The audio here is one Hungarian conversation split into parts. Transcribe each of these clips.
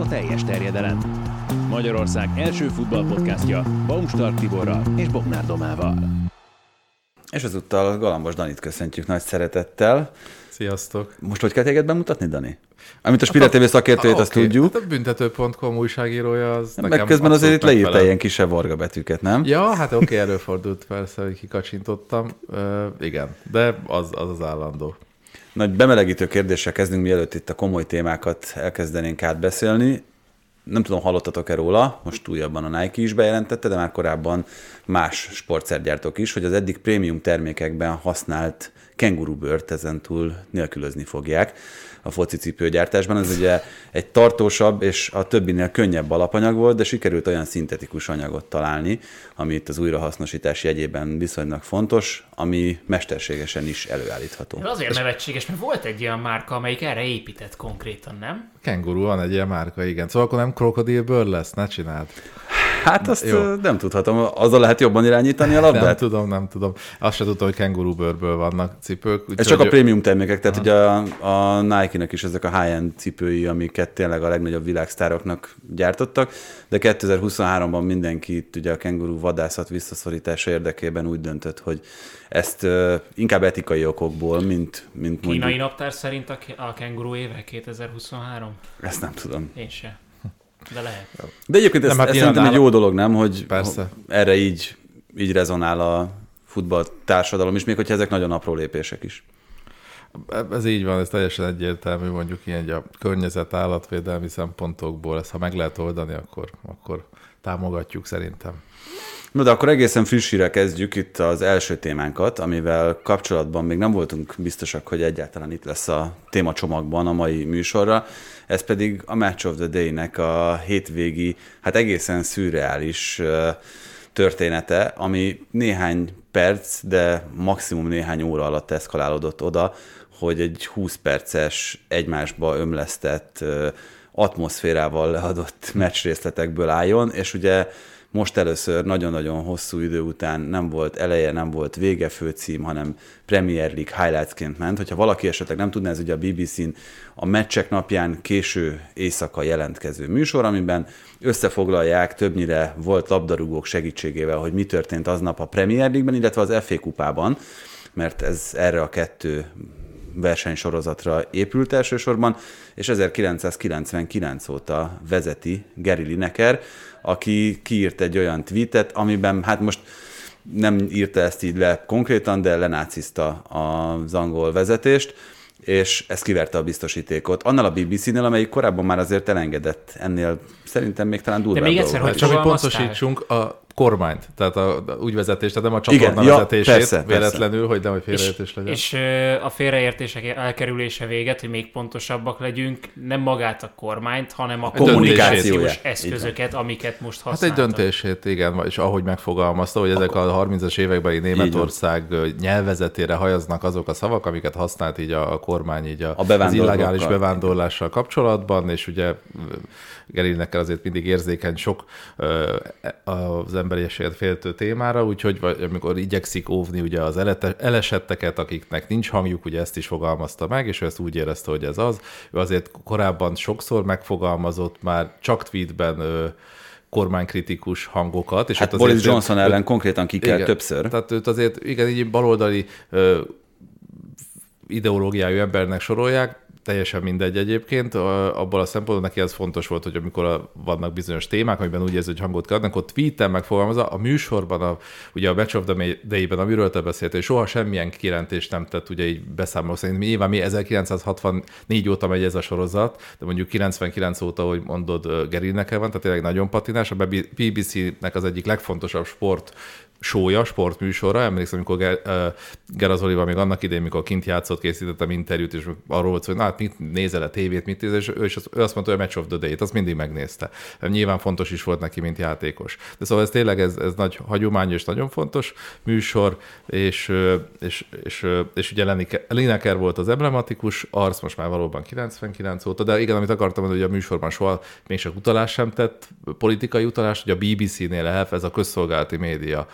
a teljes terjedelem. Magyarország első futballpodcastja Baumstark Tiborral és Bognár Domával. És ezúttal Galambos Danit köszöntjük nagy szeretettel. Sziasztok! Most hogy kell téged bemutatni, Dani? Amit a Spirit TV szakértőjét, azt Oké, tudjuk. Hát a büntető.com újságírója az Meg nekem közben azért itt leírta ilyen kisebb varga betűket, nem? Ja, hát oké, előfordult persze, hogy kikacsintottam. Uh, igen, de az, az az állandó. Nagy bemelegítő kérdéssel kezdünk, mielőtt itt a komoly témákat elkezdenénk átbeszélni. Nem tudom, hallottatok-e róla, most újabban a Nike is bejelentette, de már korábban más sportszergyártók is, hogy az eddig prémium termékekben használt kengurubőrt ezentúl nélkülözni fogják a focicipőgyártásban. Ez ugye egy tartósabb és a többinél könnyebb alapanyag volt, de sikerült olyan szintetikus anyagot találni, ami itt az újrahasznosítás jegyében viszonylag fontos, ami mesterségesen is előállítható. Ez azért nevetséges, mert volt egy olyan márka, amelyik erre épített konkrétan, nem? Kenguru van egy ilyen márka, igen. Szóval akkor nem krokodilbőr lesz, ne csináld. Hát azt Jó. Nem tudhatom, azzal lehet jobban irányítani a labdát? Nem tudom, nem tudom. Azt se tudtam, hogy kengurubőrből vannak cipők. Ez csak a prémium termékek, tehát ugye a, a Nike-nek is ezek a high-end cipői, amiket tényleg a legnagyobb világsztároknak gyártottak, de 2023-ban mindenki itt ugye a kenguru vadászat visszaszorítása érdekében úgy döntött, hogy ezt uh, inkább etikai okokból, mint, mint Kínai mondjuk... naptár szerint a, a kenguru éve 2023? Ezt nem tudom. Én se. De lehet. De egyébként ez, Nem, hát ez szerintem egy jó dolog, nem? Hogy Persze. erre így, így rezonál a futball társadalom is, még hogyha ezek nagyon apró lépések is. Ez így van, ez teljesen egyértelmű, mondjuk ilyen hogy a környezet állatvédelmi szempontokból, ezt ha meg lehet oldani, akkor, akkor támogatjuk szerintem. No, de akkor egészen frissire kezdjük itt az első témánkat, amivel kapcsolatban még nem voltunk biztosak, hogy egyáltalán itt lesz a témacsomagban a mai műsorra. Ez pedig a Match of the Day-nek a hétvégi, hát egészen szürreális története, ami néhány perc, de maximum néhány óra alatt eszkalálódott oda, hogy egy 20 perces egymásba ömlesztett atmoszférával leadott meccsrészletekből álljon, és ugye most először nagyon-nagyon hosszú idő után nem volt eleje, nem volt vége főcím, hanem Premier League highlightsként ment. Hogyha valaki esetleg nem tudná, ez ugye a BBC-n a meccsek napján késő éjszaka jelentkező műsor, amiben összefoglalják többnyire volt labdarúgók segítségével, hogy mi történt aznap a Premier League-ben, illetve az FA kupában, mert ez erre a kettő versenysorozatra épült elsősorban, és 1999 óta vezeti Gary Lineker, aki kiírt egy olyan tweetet, amiben hát most nem írta ezt így le konkrétan, de lenácizta az angol vezetést, és ez kiverte a biztosítékot. Annál a BBC-nél, amelyik korábban már azért elengedett ennél, szerintem még talán durvább még egyszer, hogy Csak hogy pontosítsunk, a kormányt, tehát a, a úgy vezetést, tehát nem a csatorna Igen, ja, vezetését persze, persze. véletlenül, hogy nem, hogy És, félreértés legyen. és ö, a félreértések elkerülése véget, hogy még pontosabbak legyünk, nem magát a kormányt, hanem a kommunikációs eszközöket, amiket most Hát egy használtak. döntését, igen, és ahogy megfogalmazta, hogy ezek a 30-as évekbeli Németország nyelvezetére hajaznak azok a szavak, amiket használt így a, a kormány így a, A az illegális bevándorlással kapcsolatban, és ugye Gerinekkel azért mindig érzékeny sok ö, az emberiséget féltő témára, úgyhogy vagy, amikor igyekszik óvni ugye az elesetteket, akiknek nincs hangjuk, ugye ezt is fogalmazta meg, és ő ezt úgy érezte, hogy ez az. Ő azért korábban sokszor megfogalmazott már csak tweetben kormánykritikus hangokat. És Hát azért Boris Johnson ő- ellen konkrétan ki kell többször. Tehát őt azért igen, így baloldali ö, ideológiájú embernek sorolják, teljesen mindegy egyébként, abból a szempontból neki az fontos volt, hogy amikor a, vannak bizonyos témák, amiben úgy érzi, hogy hangot kell adni, akkor tweeten megfogalmazza, a műsorban, a, ugye a Match of the Day-ben, amiről te beszéltél, soha semmilyen kijelentést nem tett, ugye így beszámoló szerint. Nyilván mi 1964 óta megy ez a sorozat, de mondjuk 99 óta, hogy mondod, Lineker van, tehát tényleg nagyon patinás. A BBC-nek az egyik legfontosabb sport sója, sportműsorra. Emlékszem, amikor Ger- ö, Geraz Oliva még annak idején, mikor kint játszott, készítettem interjút, és arról volt hogy na, hát mit nézel a tévét, mit nézel, és ő, is ő azt mondta, hogy a Match of the Day-t, azt mindig megnézte. Nyilván fontos is volt neki, mint játékos. De szóval ez tényleg ez, ez nagy hagyomány és nagyon fontos műsor, és, és, és, és, ugye Lineker volt az emblematikus arc, most már valóban 99 óta, de igen, amit akartam mondani, hogy a műsorban soha még utalás sem tett, politikai utalás, hogy a BBC-nél elf, ez a közszolgálati média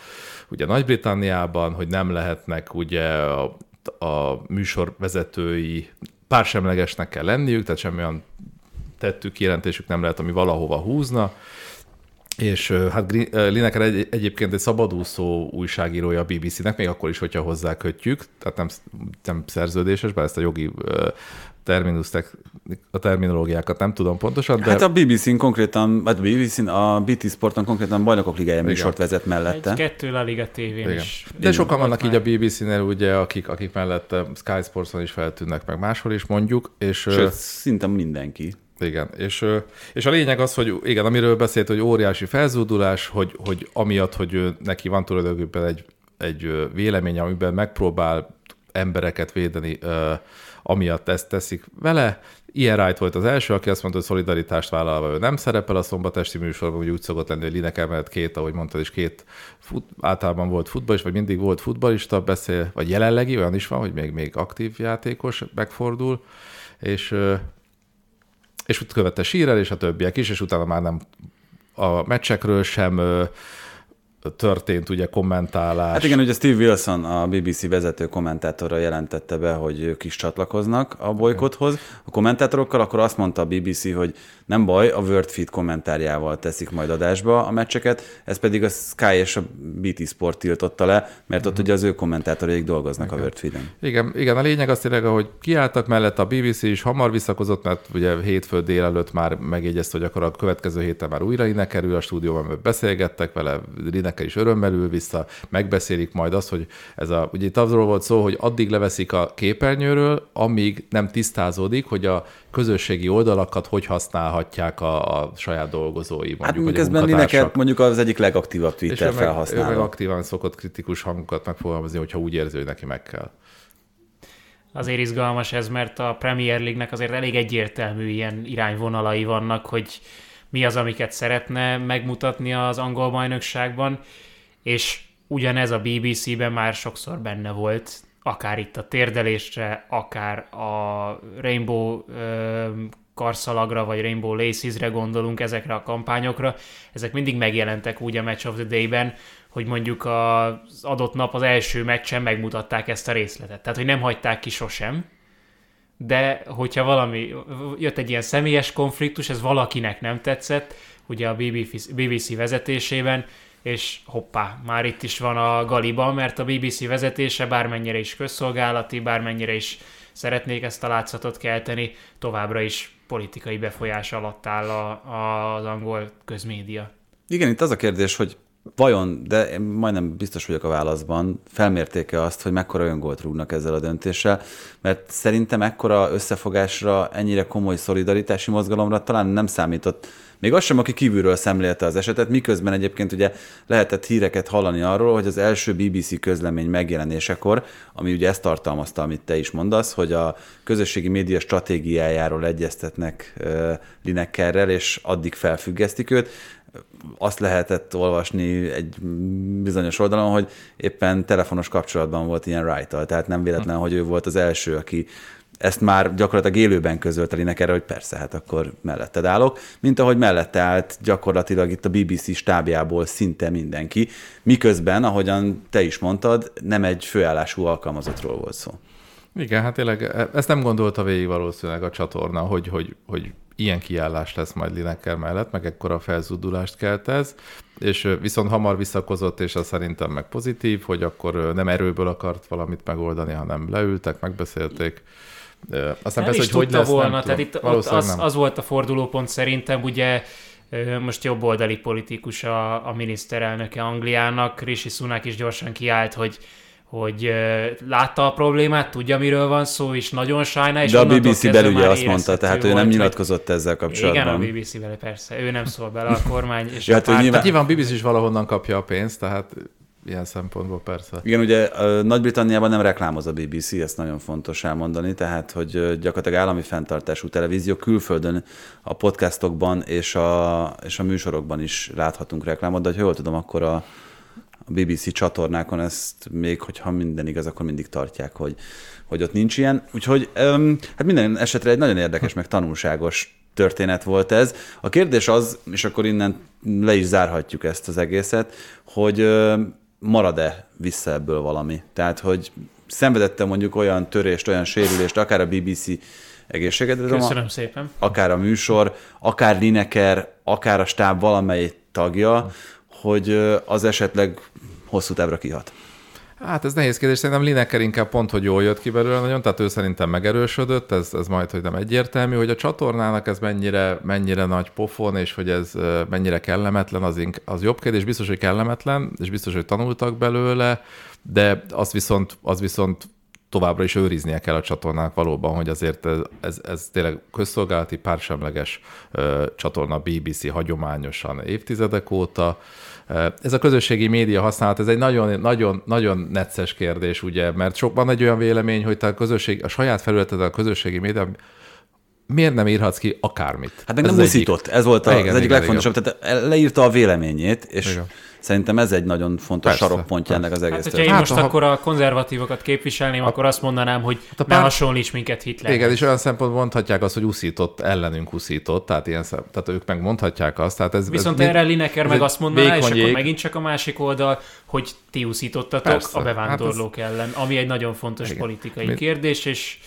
ugye Nagy-Britanniában, hogy nem lehetnek ugye a, a műsorvezetői pársemlegesnek kell lenniük, tehát semmilyen tettük, kijelentésük nem lehet, ami valahova húzna. És hát Lineker egy, egyébként egy szabadúszó újságírója a BBC-nek, még akkor is, hogyha hozzá kötjük, tehát nem, nem szerződéses, bár ezt a jogi terminus, a terminológiákat nem tudom pontosan, de... Hát a BBC-n konkrétan, hát a BBC-n, a BT Sporton konkrétan bajnokok ligája műsort vezet mellette. Egy-kettő La Liga tévén is. De sokan vannak így a BBC-nél, ugye, akik, akik mellette Sky Sportson is feltűnnek, meg máshol is mondjuk, és... Sőt, szinte mindenki. Igen, és, és a lényeg az, hogy igen, amiről beszélt, hogy óriási felzúdulás, hogy, hogy amiatt, hogy neki van tulajdonképpen egy, egy vélemény, amiben megpróbál embereket védeni, amiatt ezt teszik vele. Ilyen Wright volt az első, aki azt mondta, hogy szolidaritást vállalva ő nem szerepel a szombatesti műsorban, hogy úgy szokott lenni, hogy Linek emellett két, ahogy mondtad, és két fut, általában volt futballis, vagy mindig volt futballista, beszél, vagy jelenlegi, olyan is van, hogy még, még aktív játékos megfordul, és és ott követte Sírel és a többiek is, és utána már nem a meccsekről sem történt ugye kommentálás. Hát igen, ugye Steve Wilson, a BBC vezető kommentátora jelentette be, hogy ők is csatlakoznak a bolykothoz. A kommentátorokkal akkor azt mondta a BBC, hogy nem baj, a World Feed kommentárjával teszik majd adásba a meccseket, ez pedig a Sky és a BT Sport tiltotta le, mert ott mhm. ugye az ő kommentátoraik dolgoznak igen. a World Feed-en. Igen, igen, a lényeg az tényleg, hogy kiálltak mellett a BBC is hamar visszakozott, mert ugye hétfő délelőtt már megjegyezte, hogy akkor a következő héten már újra innen kerül a stúdióban, mert beszélgettek vele, Lineker is örömmel ül vissza, megbeszélik majd azt, hogy ez a, ugye itt azról volt szó, hogy addig leveszik a képernyőről, amíg nem tisztázódik, hogy a közösségi oldalakat hogy használhatják a, a saját dolgozói, mondjuk, hát mondjuk ez neked mondjuk az egyik legaktívabb Twitter és felhasználó. Ő meg aktívan szokott kritikus hangokat megfogalmazni, hogyha úgy érzi, hogy neki meg kell. Azért izgalmas ez, mert a Premier League-nek azért elég egyértelmű ilyen irányvonalai vannak, hogy mi az, amiket szeretne megmutatni az angol bajnokságban, és ugyanez a BBC-ben már sokszor benne volt, akár itt a térdelésre, akár a Rainbow ö, karszalagra, vagy Rainbow Laces-re gondolunk, ezekre a kampányokra, ezek mindig megjelentek úgy a Match of the Day-ben, hogy mondjuk az adott nap az első meccsen megmutatták ezt a részletet. Tehát, hogy nem hagyták ki sosem, de hogyha valami, jött egy ilyen személyes konfliktus, ez valakinek nem tetszett, ugye a BBC, vezetésében, és hoppá, már itt is van a galiba, mert a BBC vezetése bármennyire is közszolgálati, bármennyire is szeretnék ezt a látszatot kelteni, továbbra is politikai befolyás alatt áll a, az angol közmédia. Igen, itt az a kérdés, hogy vajon, de én majdnem biztos vagyok a válaszban, felmértéke azt, hogy mekkora öngolt rúgnak ezzel a döntéssel, mert szerintem ekkora összefogásra, ennyire komoly szolidaritási mozgalomra talán nem számított. Még az sem, aki kívülről szemlélte az esetet, miközben egyébként ugye lehetett híreket hallani arról, hogy az első BBC közlemény megjelenésekor, ami ugye ezt tartalmazta, amit te is mondasz, hogy a közösségi média stratégiájáról egyeztetnek uh, Linekkerrel, és addig felfüggesztik őt, azt lehetett olvasni egy bizonyos oldalon, hogy éppen telefonos kapcsolatban volt ilyen wright tehát nem véletlen, hogy ő volt az első, aki ezt már gyakorlatilag élőben közölte erre, hogy persze, hát akkor melletted állok, mint ahogy mellette állt gyakorlatilag itt a BBC stábjából szinte mindenki, miközben, ahogyan te is mondtad, nem egy főállású alkalmazottról volt szó. Igen, hát tényleg e, ezt nem gondolta végig valószínűleg a csatorna, hogy, hogy, hogy ilyen kiállás lesz majd Lineker mellett, meg ekkora felzúdulást kelt ez, és viszont hamar visszakozott, és az szerintem meg pozitív, hogy akkor nem erőből akart valamit megoldani, hanem leültek, megbeszélték, aztán nem persze, is hogy hogy lesz, volna, tehát itt ott az, az volt a fordulópont szerintem, ugye most jobboldali politikus a, a miniszterelnöke Angliának, Rishi Sunak is gyorsan kiállt, hogy hogy látta a problémát, tudja, miről van szó, és nagyon sajnál. És De a BBC belügye azt mondta, tehát ő nem nyilatkozott ezzel kapcsolatban. Igen, a BBC belé persze, ő nem szól bele a kormány. És ja, hát, párt... nyilván... nyilván a BBC is valahonnan kapja a pénzt, tehát ilyen szempontból persze. Igen, ugye Nagy-Britanniában nem reklámoz a BBC, ezt nagyon fontos elmondani, tehát hogy gyakorlatilag állami fenntartású televízió külföldön a podcastokban és a, és a műsorokban is láthatunk reklámot, de ha jól tudom, akkor a, a BBC csatornákon ezt még, hogyha minden igaz, akkor mindig tartják, hogy, hogy ott nincs ilyen. Úgyhogy hát minden esetre egy nagyon érdekes, meg tanulságos történet volt ez. A kérdés az, és akkor innen le is zárhatjuk ezt az egészet, hogy marad-e vissza ebből valami? Tehát, hogy szenvedette mondjuk olyan törést, olyan sérülést, akár a BBC egészségedre. Köszönöm szépen. Akár a műsor, akár Lineker, akár a stáb valamely tagja, hogy az esetleg hosszú távra kihat. Hát ez nehéz kérdés, szerintem Lineker inkább pont, hogy jól jött ki belőle nagyon, tehát ő szerintem megerősödött, ez, ez majd, hogy nem egyértelmű, hogy a csatornának ez mennyire, mennyire nagy pofon, és hogy ez mennyire kellemetlen, az, ink, az jobb kérdés, biztos, hogy kellemetlen, és biztos, hogy tanultak belőle, de az viszont, az viszont továbbra is őriznie kell a csatornának valóban, hogy azért ez, ez, ez tényleg közszolgálati pársemleges ö, csatorna BBC hagyományosan évtizedek óta, ez a közösségi média használat, ez egy nagyon, nagyon, nagyon necces kérdés, ugye, mert sok van egy olyan vélemény, hogy te a, közösség, a saját felületed a közösségi média, miért nem írhatsz ki akármit? Hát meg ez nem muszított, ez volt a, igen, az egyik igen, legfontosabb. Igen. Tehát leírta a véleményét, és igen. Szerintem ez egy nagyon fontos persze, sarokpontja persze. ennek az egész. Hát, hogyha én hát, most ha... akkor a konzervatívokat képviselném, a... akkor azt mondanám, hogy hát a pár... ne hasonlíts minket Hitlerhez. Igen, és olyan szempontból mondhatják azt, hogy uszított, ellenünk uszított, tehát, ilyen szem... tehát ők meg mondhatják azt. Tehát ez, Viszont ez erre Lineker meg azt mondaná, és akkor megint csak a másik oldal, hogy ti uszítottatok persze. a bevándorlók hát ez... ellen, ami egy nagyon fontos Igen. politikai Mind... kérdés, és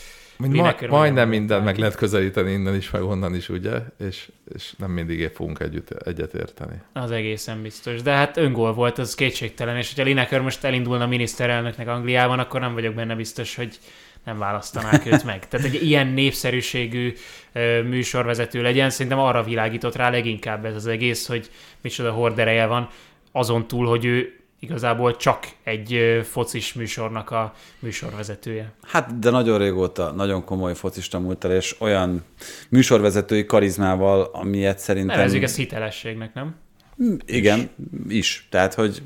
Ma, majdnem minden meg lehet közelíteni innen is, meg onnan is, ugye? És, és nem mindig fogunk együtt, egyet érteni. Az egészen biztos. De hát öngól volt, az kétségtelen, és hogyha Lineker most elindulna miniszterelnöknek Angliában, akkor nem vagyok benne biztos, hogy nem választanák őt meg. Tehát egy ilyen népszerűségű ö, műsorvezető legyen, szerintem arra világított rá leginkább ez az egész, hogy micsoda hordereje van, azon túl, hogy ő igazából csak egy focis műsornak a műsorvezetője. Hát, de nagyon régóta nagyon komoly focista múlt el, és olyan műsorvezetői karizmával, amilyet szerintem... Nevezzük ezt hitelességnek, nem? Mm, igen, is. is. Tehát, hogy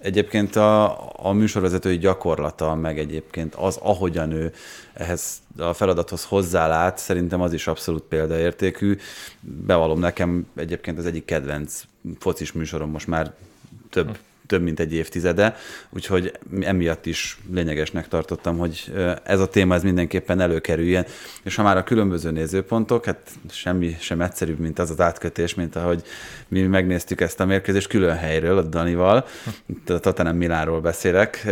egyébként a, a műsorvezetői gyakorlata, meg egyébként az, ahogyan ő ehhez a feladathoz hozzálát, szerintem az is abszolút példaértékű. Bevalom nekem egyébként az egyik kedvenc focis műsorom most már több hm több mint egy évtizede, úgyhogy emiatt is lényegesnek tartottam, hogy ez a téma ez mindenképpen előkerüljen. És ha már a különböző nézőpontok, hát semmi sem egyszerűbb, mint az az átkötés, mint ahogy mi megnéztük ezt a mérkőzést külön helyről, a Danival, a Tottenham beszélek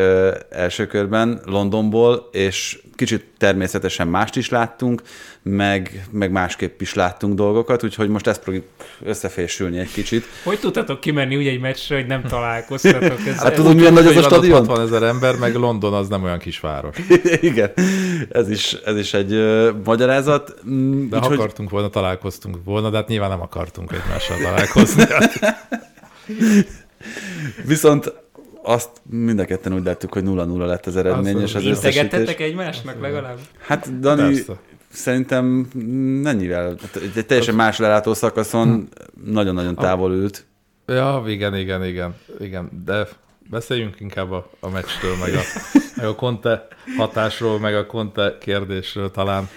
első körben, Londonból, és kicsit természetesen mást is láttunk, meg, meg másképp is láttunk dolgokat, úgyhogy most ezt próbáljuk összefésülni egy kicsit. Hogy tudtatok kimenni úgy egy meccsre, hogy nem találkoztatok? Ez hát tudod, milyen nagy az a stadion? 60 ezer ember, meg London az nem olyan kis város. Igen, ez is, ez is egy uh, magyarázat. Mm, de ha hogy... akartunk volna, találkoztunk volna, de hát nyilván nem akartunk egymással találkozni. Viszont azt mind a ketten úgy láttuk, hogy 0-0 lett az eredmény, azt és az összesítés. egymásnak legalább? Hát Dani, Persze. Szerintem mennyivel, egy teljesen más lelátó szakaszon nagyon-nagyon távol ült. Ja, igen, igen, igen, igen, de beszéljünk inkább a, a meccstől, meg a, meg a Conte hatásról, meg a Conte kérdésről talán.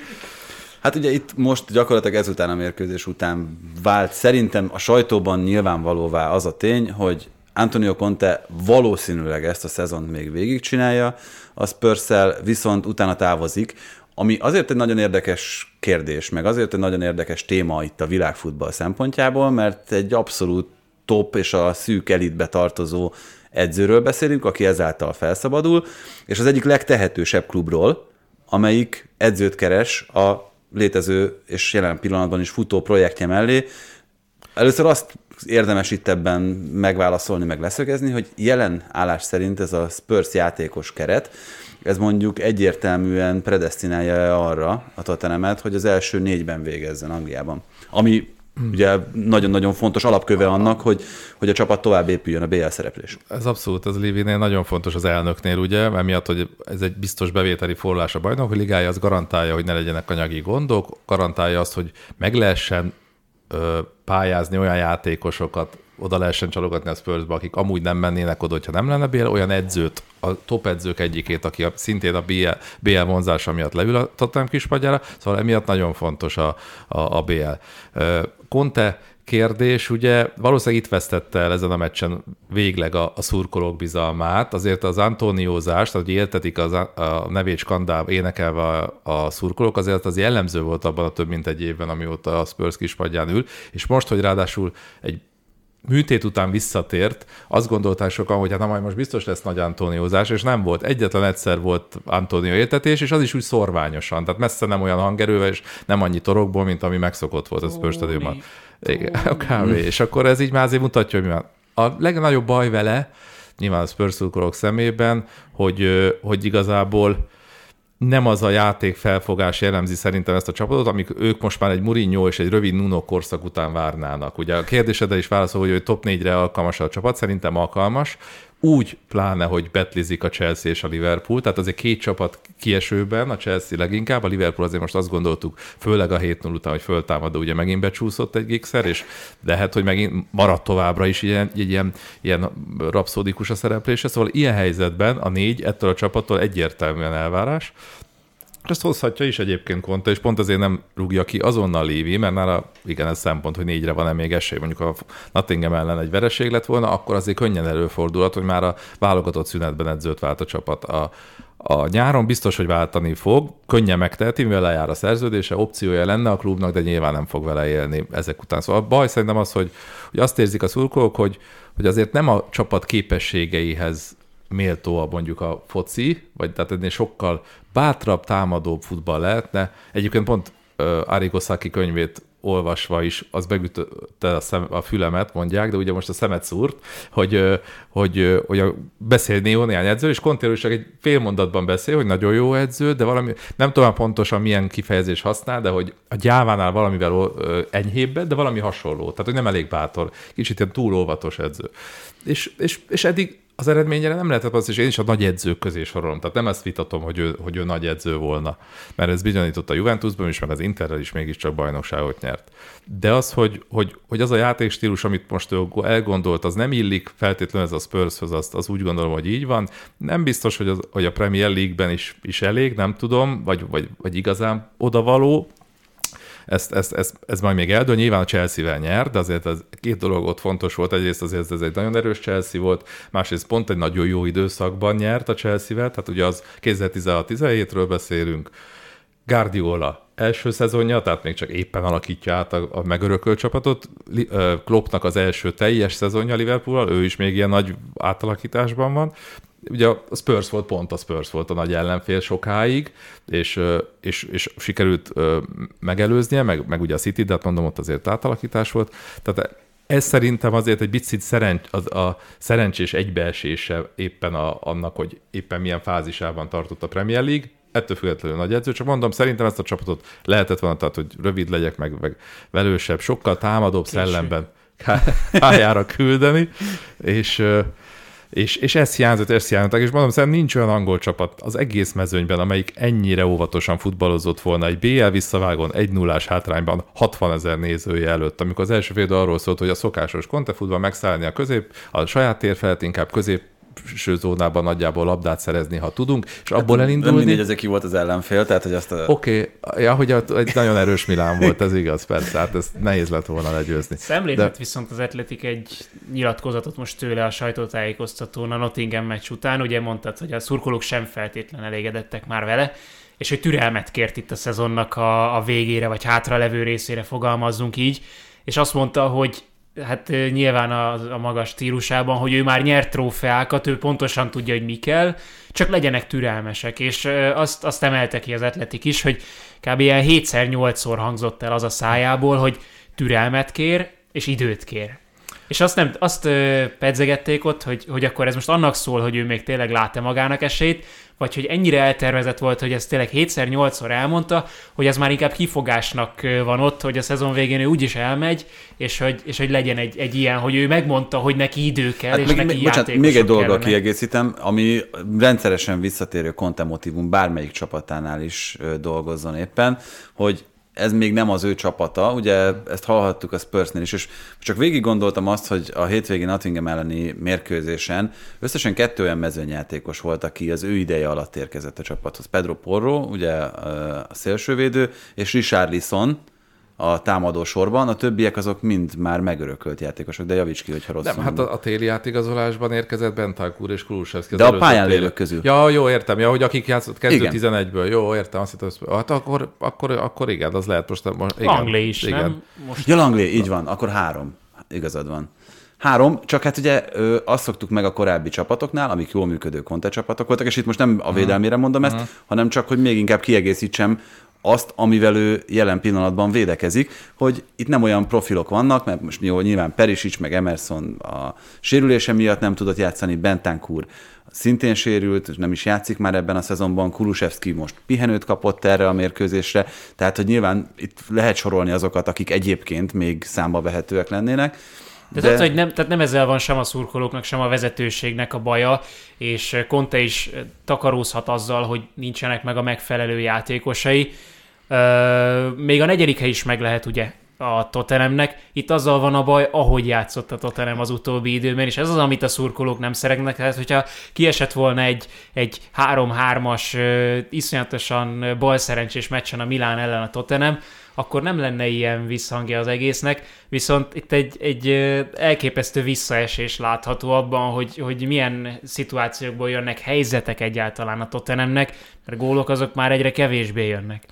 Hát ugye itt most gyakorlatilag ezután a mérkőzés után vált szerintem a sajtóban nyilvánvalóvá az a tény, hogy Antonio Conte valószínűleg ezt a szezont még végigcsinálja, a spurs viszont utána távozik, ami azért egy nagyon érdekes kérdés, meg azért egy nagyon érdekes téma itt a világfutball szempontjából, mert egy abszolút top és a szűk elitbe tartozó edzőről beszélünk, aki ezáltal felszabadul, és az egyik legtehetősebb klubról, amelyik edzőt keres a létező és jelen pillanatban is futó projektje mellé. Először azt érdemes itt ebben megválaszolni, meg leszögezni, hogy jelen állás szerint ez a Spurs játékos keret, ez mondjuk egyértelműen predestinálja arra a Tottenhamet, hogy az első négyben végezzen Angliában. Ami ugye nagyon-nagyon fontos alapköve annak, hogy, hogy a csapat tovább épüljön a BL szereplés. Ez abszolút, ez Lévinél nagyon fontos az elnöknél, ugye, emiatt, hogy ez egy biztos bevételi forrás a bajnok ligája, az garantálja, hogy ne legyenek anyagi gondok, garantálja azt, hogy meg lehessen pályázni olyan játékosokat, oda lehessen csalogatni a Spursbe, akik amúgy nem mennének oda, hogyha nem lenne BL, olyan edzőt, a top edzők egyikét, aki a, szintén a BL, BL vonzása miatt leül a Tottenham kispadjára, szóval emiatt nagyon fontos a, a, a BL. Conte kérdés, ugye valószínűleg itt vesztette el ezen a meccsen végleg a, a szurkolók bizalmát, azért az Antoniózást, hogy éltetik az, a nevét skandál énekelve a, a szurkolók, azért az jellemző volt abban a több mint egy évben, amióta a Spurs kispadján ül, és most, hogy ráadásul egy műtét után visszatért, azt gondolták sokan, hogy hát na majd most biztos lesz nagy Antoniózás, és nem volt. Egyetlen egyszer volt Antonio értetés, és az is úgy szorványosan, tehát messze nem olyan hangerővel, és nem annyi torokból, mint ami megszokott volt a Spurs. Igen, a kávé. És akkor ez így már azért mutatja, hogy mi van. A legnagyobb baj vele, nyilván a Spurs szemében, hogy, hogy igazából nem az a játék felfogás jellemzi szerintem ezt a csapatot, amik ők most már egy Mourinho és egy rövid Nuno korszak után várnának. Ugye a kérdésedre is válaszol, hogy ő top 4-re alkalmas a csapat, szerintem alkalmas, úgy pláne, hogy betlizik a Chelsea és a Liverpool, tehát azért két csapat kiesőben, a Chelsea leginkább, a Liverpool azért most azt gondoltuk, főleg a 7-0 után, hogy föltámadó, ugye megint becsúszott egy gigszer, és lehet, hogy megint maradt továbbra is ilyen, ilyen, ilyen rapszódikus a szereplése, szóval ilyen helyzetben a négy ettől a csapattól egyértelműen elvárás, ezt hozhatja is egyébként Konta, és pont azért nem rúgja ki azonnal Lévi, mert nála igen, ez szempont, hogy négyre van-e még esély. Mondjuk a Nottingham ellen egy vereség lett volna, akkor azért könnyen előfordulhat, hogy már a válogatott szünetben edzőt vált a csapat. A, a nyáron biztos, hogy váltani fog, könnyen megteheti, mivel lejár a szerződése, opciója lenne a klubnak, de nyilván nem fog vele élni ezek után. Szóval a baj szerintem az, hogy, hogy azt érzik a szurkolók, hogy, hogy azért nem a csapat képességeihez méltó a mondjuk a foci, vagy tehát ennél sokkal bátrabb, támadóbb futball lehetne. Egyébként pont uh, Arrigo Saki könyvét olvasva is, az megütötte a, szem, a fülemet, mondják, de ugye most a szemet szúrt, hogy, hogy, hogy a beszél ného néhány edző, és is csak egy fél mondatban beszél, hogy nagyon jó edző, de valami, nem tudom pontosan milyen kifejezés használ, de hogy a gyávánál valamivel enyhébb, de valami hasonló. Tehát, hogy nem elég bátor, kicsit ilyen túl óvatos edző. És, és, és eddig az eredményére nem lehetett az, és én is a nagy edzők közé sorolom. Tehát nem ezt vitatom, hogy ő, hogy ő nagy edző volna. Mert ez bizonyított a Juventusban is, meg az Interrel is mégiscsak bajnokságot nyert. De az, hogy, hogy, hogy az a játékstílus, amit most ő elgondolt, az nem illik feltétlenül ez a Spurshoz, azt, az úgy gondolom, hogy így van. Nem biztos, hogy, az, hogy a Premier League-ben is, is elég, nem tudom, vagy, vagy, vagy igazán odavaló, ezt, ezt, ezt, ez majd még eldől. Nyilván a Chelsea-vel nyert, de azért az két dolog ott fontos volt. Egyrészt azért ez egy nagyon erős Chelsea volt, másrészt pont egy nagyon jó időszakban nyert a Chelsea-vel, tehát ugye az 2016-17-ről beszélünk, Guardiola első szezonja, tehát még csak éppen alakítja át a, a megörökölt csapatot. Kloppnak az első teljes szezonja Liverpool, ő is még ilyen nagy átalakításban van ugye a Spurs volt, pont a Spurs volt a nagy ellenfél sokáig, és, és, és sikerült megelőznie, meg, meg ugye a City, de hát mondom, ott azért átalakítás volt. Tehát ez szerintem azért egy picit szerencs, az a szerencsés egybeesése éppen a, annak, hogy éppen milyen fázisában tartott a Premier League, ettől függetlenül nagy edző, csak mondom, szerintem ezt a csapatot lehetett volna, tehát hogy rövid legyek, meg, meg velősebb, sokkal támadóbb Késő. szellemben pályára küldeni, és, és, és ez hiányzott, ez hiányzott, és mondom, szerintem nincs olyan angol csapat az egész mezőnyben, amelyik ennyire óvatosan futballozott volna egy BL visszavágon, egy nullás hátrányban 60 ezer nézője előtt, amikor az első fél arról szólt, hogy a szokásos kontefutban megszállni a közép, a saját tér felett inkább közép középső zónában nagyjából labdát szerezni, ha tudunk, és hát abból elindulni. Nem mindegy, ezek ki volt az ellenfél, tehát hogy azt a... Oké, okay. ja, hogy egy nagyon erős Milán volt, ez igaz, persze, hát ez nehéz lett volna legyőzni. Szemlélhet De... viszont az Atletik egy nyilatkozatot most tőle a sajtótájékoztatón a Nottingham meccs után, ugye mondtad, hogy a szurkolók sem feltétlen elégedettek már vele, és hogy türelmet kért itt a szezonnak a, a végére, vagy hátra levő részére fogalmazzunk így, és azt mondta, hogy hát nyilván a, a magas stílusában, hogy ő már nyert trófeákat, ő pontosan tudja, hogy mi kell, csak legyenek türelmesek, és azt, azt emelte ki az atletik is, hogy kb. ilyen 7-8-szor hangzott el az a szájából, hogy türelmet kér, és időt kér. És azt, nem, azt pedzegették ott, hogy, hogy akkor ez most annak szól, hogy ő még tényleg lát magának esélyt, vagy hogy ennyire eltervezett volt, hogy ezt tényleg 7-8-szor elmondta, hogy ez már inkább kifogásnak van ott, hogy a szezon végén ő úgyis elmegy, és hogy, és hogy legyen egy, egy ilyen, hogy ő megmondta, hogy neki idő kell, hát és még, neki bocsánat, Még egy dolgot kiegészítem, ami rendszeresen visszatérő kontemotívum bármelyik csapatánál is dolgozzon éppen, hogy ez még nem az ő csapata, ugye ezt hallhattuk a Spursnél is, és csak végig gondoltam azt, hogy a hétvégi Nottingham elleni mérkőzésen összesen kettő olyan mezőnyjátékos volt, aki az ő ideje alatt érkezett a csapathoz. Pedro Porro, ugye a szélsővédő, és Richard Lisson, a támadó sorban, a többiek azok mind már megörökölt játékosok, de javíts ki, hogyha rosszul. Nem, hát a, a téli játékigazolásban érkezett Bentálkúr és Kulusevski. De a pályán lévők közül. Ja, jó, értem. Ja, hogy akik játszott kezdő 11-ből. Jó, értem. Azt hittem, hát akkor, akkor, akkor igen, az lehet most. most igen, Langley is, igen. nem? Most... Ja, Langley, így van. Akkor három. Igazad van. Három, csak hát ugye ö, azt szoktuk meg a korábbi csapatoknál, amik jól működő konte csapatok voltak, és itt most nem a védelmére mondom ezt, hanem csak, hogy még inkább kiegészítsem azt, amivel ő jelen pillanatban védekezik, hogy itt nem olyan profilok vannak, mert most jó, nyilván Perisic meg Emerson a sérülése miatt nem tudott játszani, Bentancur szintén sérült, és nem is játszik már ebben a szezonban, Kulusevski most pihenőt kapott erre a mérkőzésre, tehát hogy nyilván itt lehet sorolni azokat, akik egyébként még számba vehetőek lennének. De, de... Tehát, hogy nem, tehát nem ezzel van sem a szurkolóknak, sem a vezetőségnek a baja, és Conte is takarózhat azzal, hogy nincsenek meg a megfelelő játékosai. Még a negyedik hely is meg lehet ugye a Tottenhamnek. Itt azzal van a baj, ahogy játszott a Tottenham az utóbbi időben, és ez az, amit a szurkolók nem szeretnek. Tehát, hogyha kiesett volna egy, egy 3-3-as, iszonyatosan balszerencsés meccsen a Milán ellen a Tottenham, akkor nem lenne ilyen visszhangja az egésznek, viszont itt egy, egy elképesztő visszaesés látható abban, hogy, hogy milyen szituációkból jönnek helyzetek egyáltalán a Tottenhamnek, mert gólok azok már egyre kevésbé jönnek.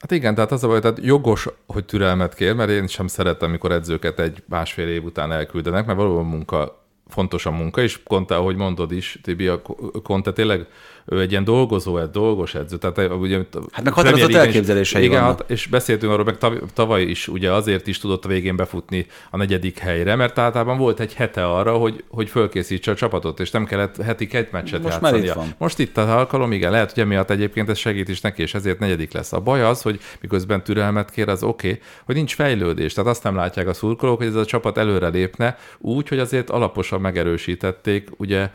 Hát igen, tehát az a baj, tehát jogos, hogy türelmet kér, mert én sem szeretem, amikor edzőket egy másfél év után elküldenek, mert valóban munka, fontos a munka, és Conte, ahogy mondod is, Tibi, a Conte tényleg ő egy ilyen dolgozó, egy dolgos edző. Tehát ugye, hát meg határozott elképzelései igen, vannak. Hát, és beszéltünk arról, meg tavaly is ugye azért is tudott a végén befutni a negyedik helyre, mert általában volt egy hete arra, hogy, hogy fölkészítse a csapatot, és nem kellett heti egy meccset Most játszania. Már itt van. Most itt az alkalom, igen, lehet, hogy emiatt egyébként ez segít is neki, és ezért negyedik lesz. A baj az, hogy miközben türelmet kér, az oké, okay, hogy nincs fejlődés. Tehát azt nem látják a szurkolók, hogy ez a csapat előre lépne, úgy, hogy azért alaposan megerősítették ugye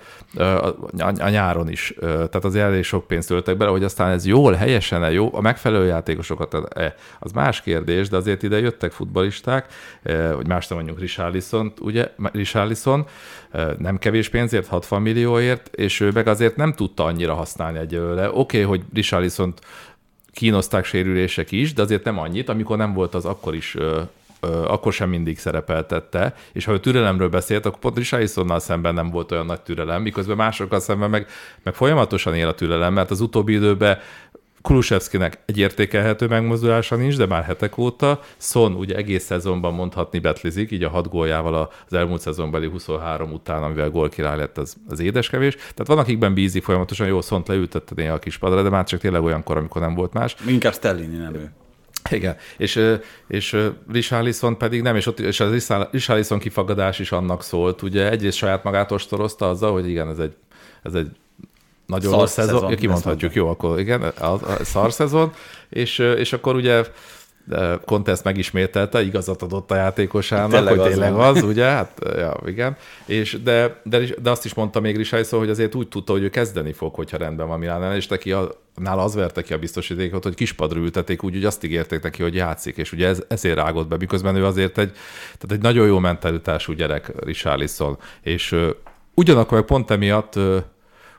a nyáron is. Tehát az elég sok pénzt töltek bele, hogy aztán ez jól, helyesen -e, jó, a megfelelő játékosokat, e, az más kérdés, de azért ide jöttek futbalisták, e, hogy más nem mondjuk Richarlison, ugye, Richarlison, e, nem kevés pénzért, 60 millióért, és ő meg azért nem tudta annyira használni egyelőre. Oké, okay, hogy Richarlison kínozták sérülések is, de azért nem annyit, amikor nem volt az akkor is akkor sem mindig szerepeltette, és ha ő türelemről beszélt, akkor pont Richarlisonnal szemben nem volt olyan nagy türelem, miközben másokkal szemben meg, meg folyamatosan él a türelem, mert az utóbbi időben Kulusevskinek egy értékelhető megmozdulása nincs, de már hetek óta. Son ugye egész szezonban mondhatni betlizik, így a hat góljával az elmúlt szezonbeli 23 után, amivel gól király lett, az, az édeskevés. Tehát van, akikben bízik folyamatosan, jó, Szont leültette néha a kispadra, de már csak tényleg olyankor, amikor nem volt más. Inkább Stellini, nem ő. Igen, és, és Richarlison pedig nem, és, ott, és az Richarlison kifagadás is annak szólt, ugye egyrészt saját magát ostorozta azzal, hogy igen, ez egy, ez egy nagyon szar rossz szezon, szezon. Kimondhatjuk, jó, akkor igen, a, a szar szezon, és, és akkor ugye Conte megismételte, igazat adott a játékosának, tényleg hogy tényleg az, az ugye? Hát, ja, igen. És de, de, de, azt is mondta még Risajszó, hogy azért úgy tudta, hogy ő kezdeni fog, hogyha rendben van Milán és neki a, nála az verte ki a biztosítékot, hogy kispadra ültették, úgy, hogy azt ígérték neki, hogy játszik, és ugye ez, ezért rágott be, miközben ő azért egy, tehát egy nagyon jó mentalitású gyerek Richarlison, és ugyanakkor pont emiatt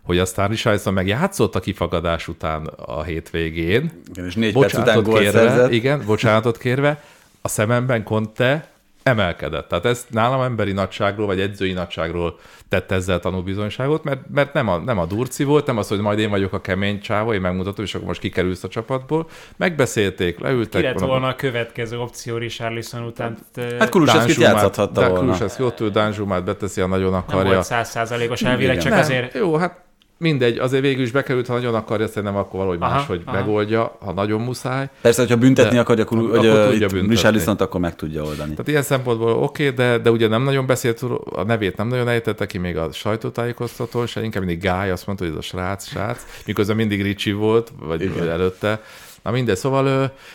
hogy aztán Richarlison meg játszott a kifagadás után a hétvégén. Igen, és négy perc után kérve, szerzett. Igen, bocsánatot kérve, a szememben Conte emelkedett. Tehát ez nálam emberi nagyságról, vagy edzői nagyságról tett ezzel tanúbizonyságot, mert, mert nem, a, nem a durci volt, nem az, hogy majd én vagyok a kemény csáva, én megmutatom, és akkor most kikerülsz a csapatból. Megbeszélték, leültek. Ki lett volna a következő opció Richarlison után. Hát Kulusevskit játszhathatta volna. Kulusevski ott ül, Dan Zsumát beteszi, a nagyon akarja. Nem volt százszázalékos elvileg, csak nem, azért... Jó, hát mindegy, azért végül is bekerült, ha nagyon akarja, szerintem akkor valahogy aha, máshogy aha. megoldja, ha nagyon muszáj. Persze, hogyha büntetni de, akarja, akkor, hogy Richarlison akkor meg tudja oldani. Tehát ilyen szempontból oké, okay, de, de ugye nem nagyon beszélt, a nevét nem nagyon ejtette ki még a sajtótájékoztató, se inkább mindig Guy azt mondta, hogy ez a srác, srác, miközben mindig Ricsi volt, vagy Igen. előtte. Na mindegy, szóval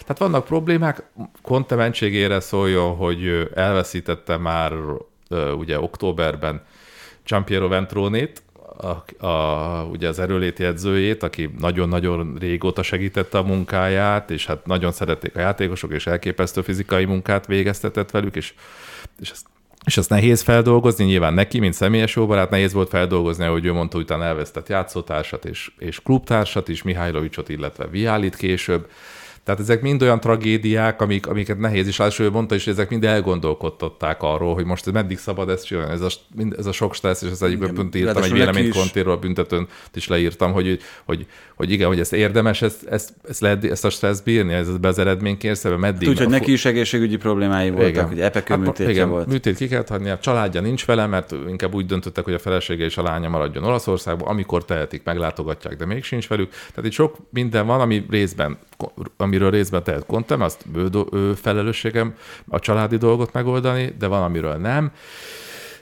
tehát vannak problémák, Conte mentségére szóljon, hogy elveszítette már ugye októberben Giampiero Ventrónét, a, a, ugye az erőléti edzőjét, aki nagyon-nagyon régóta segítette a munkáját, és hát nagyon szerették a játékosok, és elképesztő fizikai munkát végeztetett velük, és, és ezt és azt nehéz feldolgozni, nyilván neki, mint személyes jóbarát, nehéz volt feldolgozni, hogy ő mondta, utána elvesztett játszótársat és, és klubtársat is, Mihajlovicsot, illetve Viálit később. Tehát ezek mind olyan tragédiák, amik, amiket nehéz is látni, ő mondta is, hogy ezek mind elgondolkodtatták arról, hogy most meddig szabad ezt csinálni, ez a, mind, ez a sok stressz, és az egyikben pont írtam egy véleményt Kontéről büntetőn is leírtam, hogy, hogy, hogy igen, hogy ezt érdemes, ezt, ezt, ezt, lehet, ezt a stressz bírni, ez az eredménykérszerbe, meddig. Tudja, hogy neki is egészségügyi problémái voltak, igen. hogy epekő hát, igen, volt. Műtét ki kellett hagyni, a családja nincs vele, mert inkább úgy döntöttek, hogy a felesége és a lánya maradjon Olaszországban, amikor tehetik, meglátogatják, de még sincs velük. Tehát itt sok minden van, ami részben, amiről részben tehet kontem, azt ő, ő felelősségem a családi dolgot megoldani, de van, amiről nem.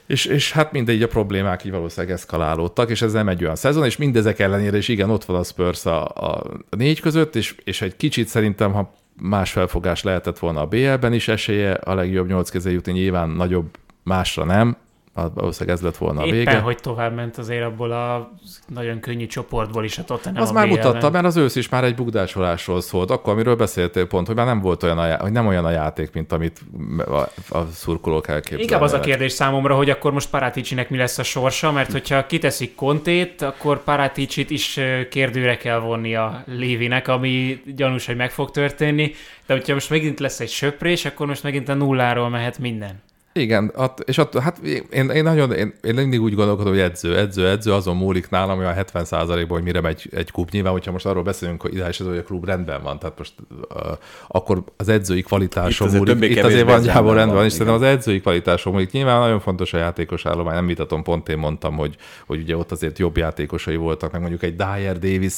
És, és hát mindegy, a problémák így valószínűleg eszkalálódtak, és ez nem egy olyan szezon, és mindezek ellenére is igen, ott van a Spurs a, a négy között, és, és egy kicsit szerintem, ha más felfogás lehetett volna a BL-ben is esélye, a legjobb nyolc közé jutni nyilván nagyobb, másra nem, valószínűleg ez lett volna a Éppen, vége. hogy tovább ment azért abból a nagyon könnyű csoportból is a Tottenham Az a már mutatta, mert az ősz is már egy bukdásolásról szólt. Akkor, amiről beszéltél pont, hogy már nem volt olyan a, hogy nem olyan a játék, mint amit a, a szurkolók elképzelnek. Inkább az a kérdés számomra, hogy akkor most Paraticinek mi lesz a sorsa, mert hogyha kiteszik Kontét, akkor Paraticit is kérdőre kell vonni a Lévinek, ami gyanús, hogy meg fog történni, de hogyha most megint lesz egy söprés, akkor most megint a nulláról mehet minden. Igen, att, és att, hát én, én nagyon, én, én mindig úgy gondolkodom, hogy edző, edző, edző, azon múlik nálam olyan 70 ban hogy mire megy egy klub. Nyilván, hogyha most arról beszélünk, hogy ideális ez, hogy a klub rendben van, tehát most uh, akkor az edzői kvalitáson itt múlik. Itt azért van gyából rendben van, és szerintem az edzői kvalitáson múlik. Nyilván nagyon fontos a játékos állomány, nem vitatom, pont én mondtam, hogy, hogy ugye ott azért jobb játékosai voltak, meg mondjuk egy Dyer Davis,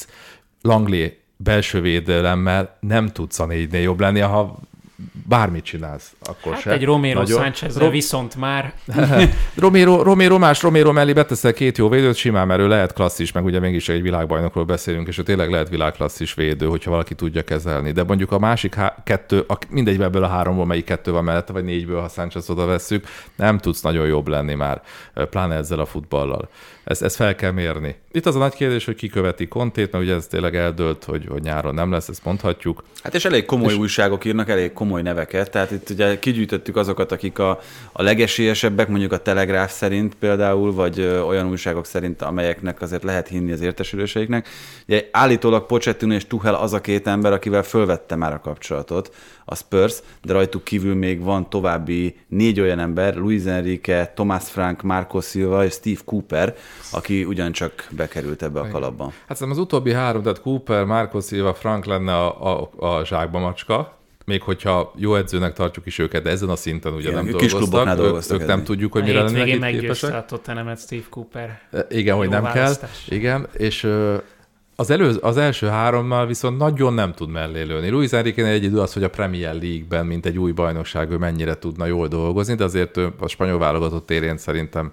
Langley belső védelemmel nem tudsz a négynél jobb lenni, ha bármit csinálsz, akkor hát se. egy Romero Nagyon... sanchez Ro- viszont már... Romero, Romero más, Romero mellé beteszel két jó védőt, simán, mert ő lehet klasszis, meg ugye mégis egy világbajnokról beszélünk, és ő tényleg lehet világklasszis védő, hogyha valaki tudja kezelni. De mondjuk a másik há- kettő, a, mindegy ebből a háromból melyik kettő van mellette, vagy négyből, ha Sánchez oda vesszük, nem tudsz nagyon jobb lenni már, pláne ezzel a futballal. Ezt, ezt fel kell mérni. Itt az a nagy kérdés, hogy ki követi Kontét, mert ugye ez tényleg eldőlt, hogy, hogy nyáron nem lesz, ezt mondhatjuk. Hát és elég komoly és... újságok írnak, elég komoly neveket, tehát itt ugye kigyűjtöttük azokat, akik a, a legesélyesebbek, mondjuk a Telegráf szerint például, vagy ö, olyan újságok szerint, amelyeknek azért lehet hinni az értesüléseiknek. Ugye állítólag Pochettino és Tuchel az a két ember, akivel fölvette már a kapcsolatot a Spurs, de rajtuk kívül még van további négy olyan ember, Luis Enrique, Thomas Frank, Marco Silva és Steve Cooper, aki ugyancsak bekerült ebbe a kalapba. Hát szerintem az utóbbi három, tehát Cooper, Marco Silva, Frank lenne a, a, a zsákba macska, még hogyha jó edzőnek tartjuk is őket, de ezen a szinten ugye Igen, nem dolgoztak, dolgoztak ők, ők nem tudjuk, hogy mire lennének itt képesek. a Tottenhamet Steve Cooper. E, igen, hogy nem választás. kell. Igen, és az, elő, az első hárommal viszont nagyon nem tud mellé lőni. Luis Enrique egy idő az, hogy a Premier League-ben, mint egy új bajnokság, ő mennyire tudna jól dolgozni, de azért ő a spanyol válogatott térén szerintem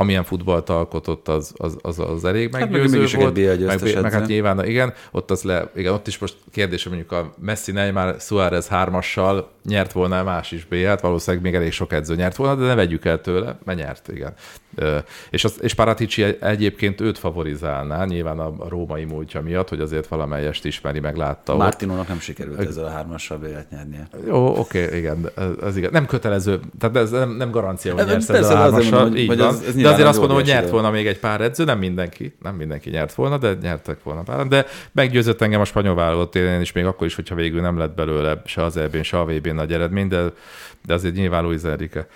amilyen futballt alkotott, az, az, az, az elég hát meggyőző hát volt. Egy meg, meg, hát nyilván, igen, ott, az le, igen, ott is most kérdés, hogy mondjuk a Messi Neymar Suárez hármassal nyert volna más is B-t, valószínűleg még elég sok edző nyert volna, de ne vegyük el tőle, mert nyert, igen. És, az, és Paratici egyébként őt favorizálná, nyilván a római múltja miatt, hogy azért valamelyest ismeri, meg látta. Martinónak nem sikerült ezzel a hármassal B-t nyernie. Jó, oké, okay, igen, ez, igen. Nem kötelező, tehát ez nem, nem garancia, hogy nyersz ezzel a hármassal. Mondom, így van. Ez, ez de azért azt mondom, hogy nyert volna még egy pár edző, nem mindenki, nem mindenki nyert volna, de nyertek volna pár. De meggyőzött engem a spanyol válogatott én is, még akkor is, hogyha végül nem lett belőle se az EB-n, se a VB-n nagy eredmény, de, de azért nyilván Luis Enrique.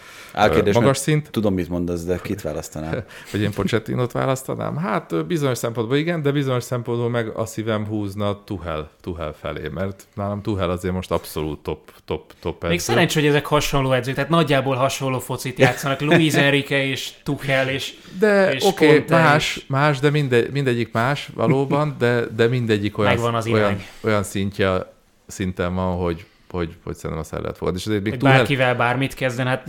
Magas szint. Tudom, mit mondasz, de kit választanál? hogy én Pochettinot választanám? Hát bizonyos szempontból igen, de bizonyos szempontból meg a szívem húzna Tuhel, Tuhel felé, mert nálam Tuhel azért most abszolút top, top, top Még szerencsé, hogy ezek hasonló edzők, tehát nagyjából hasonló focit játszanak, Luis Enrique és Tuhel és De oké, okay, más, és... más, de minde, mindegyik más valóban, de, de mindegyik olyan, az olyan, olyan szintje, szinten van, hogy hogy, hogy szerintem a lehet volt. És azért még bárkivel el... bármit kezden, hát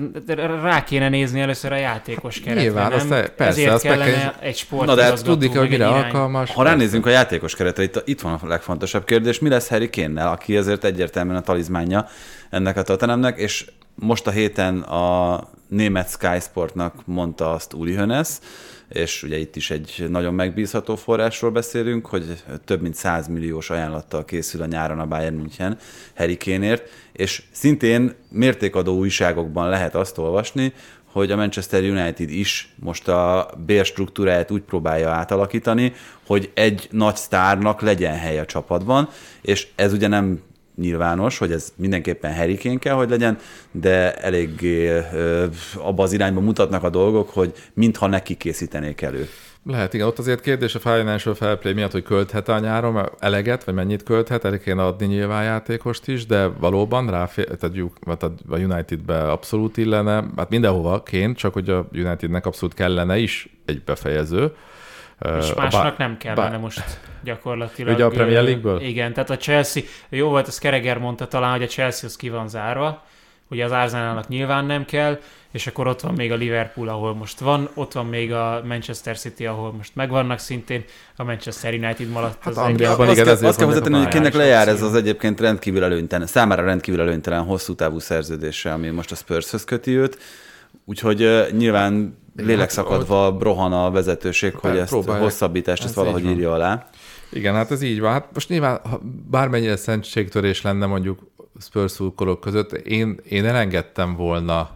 rá kéne nézni először a játékos keretre, Nyilván, nem? Azt persze, Ezért azt kellene kell... egy sport. Na de hát tudni kell, hogy mire alkalmas. Ha ránézzünk a játékos keretre, itt, itt van a legfontosabb kérdés, mi lesz Harry kane aki ezért egyértelműen a talizmánja ennek a Tottenhamnek, és most a héten a német Sky Sportnak mondta azt Uli Hönes, és ugye itt is egy nagyon megbízható forrásról beszélünk, hogy több mint 100 milliós ajánlattal készül a nyáron a Bayern München Harry Kane-ért, és szintén mértékadó újságokban lehet azt olvasni, hogy a Manchester United is most a bérstruktúráját úgy próbálja átalakítani, hogy egy nagy sztárnak legyen hely a csapatban, és ez ugye nem nyilvános, hogy ez mindenképpen Kane kell, hogy legyen, de eléggé abba az irányba mutatnak a dolgok, hogy mintha neki készítenék elő. Lehet, igen. Ott azért kérdés a Financial Fair Play miatt, hogy költhet a nyáron eleget, vagy mennyit költhet, el kéne adni nyilván játékost is, de valóban rá, tehát a United-be abszolút illene, hát mindenhova ként, csak hogy a Unitednek abszolút kellene is egy befejező. És másnak bá- nem kellene bá- most gyakorlatilag. Ugye a Premier League-ből? Igen, tehát a Chelsea, jó volt, ez Kereger mondta talán, hogy a Chelsea az ki van zárva, ugye az Arsenalnak nyilván nem kell, és akkor ott van még a Liverpool, ahol most van, ott van még a Manchester City, ahol most megvannak szintén, a Manchester United maradt. Hát az Angliában igen, ezért azt kell hozzátenni, hogy kinek lejár ez az egyébként rendkívül előnytelen, számára rendkívül előnytelen hosszú távú szerződése, ami most a Spurshöz köti őt, úgyhogy uh, nyilván lélekszakadva brohan a vezetőség, hogy ezt a hosszabbítást ezt valahogy írja alá. Igen, hát ez így van. Hát most nyilván ha bármennyire szentségtörés lenne mondjuk Spurs között, én, én elengedtem volna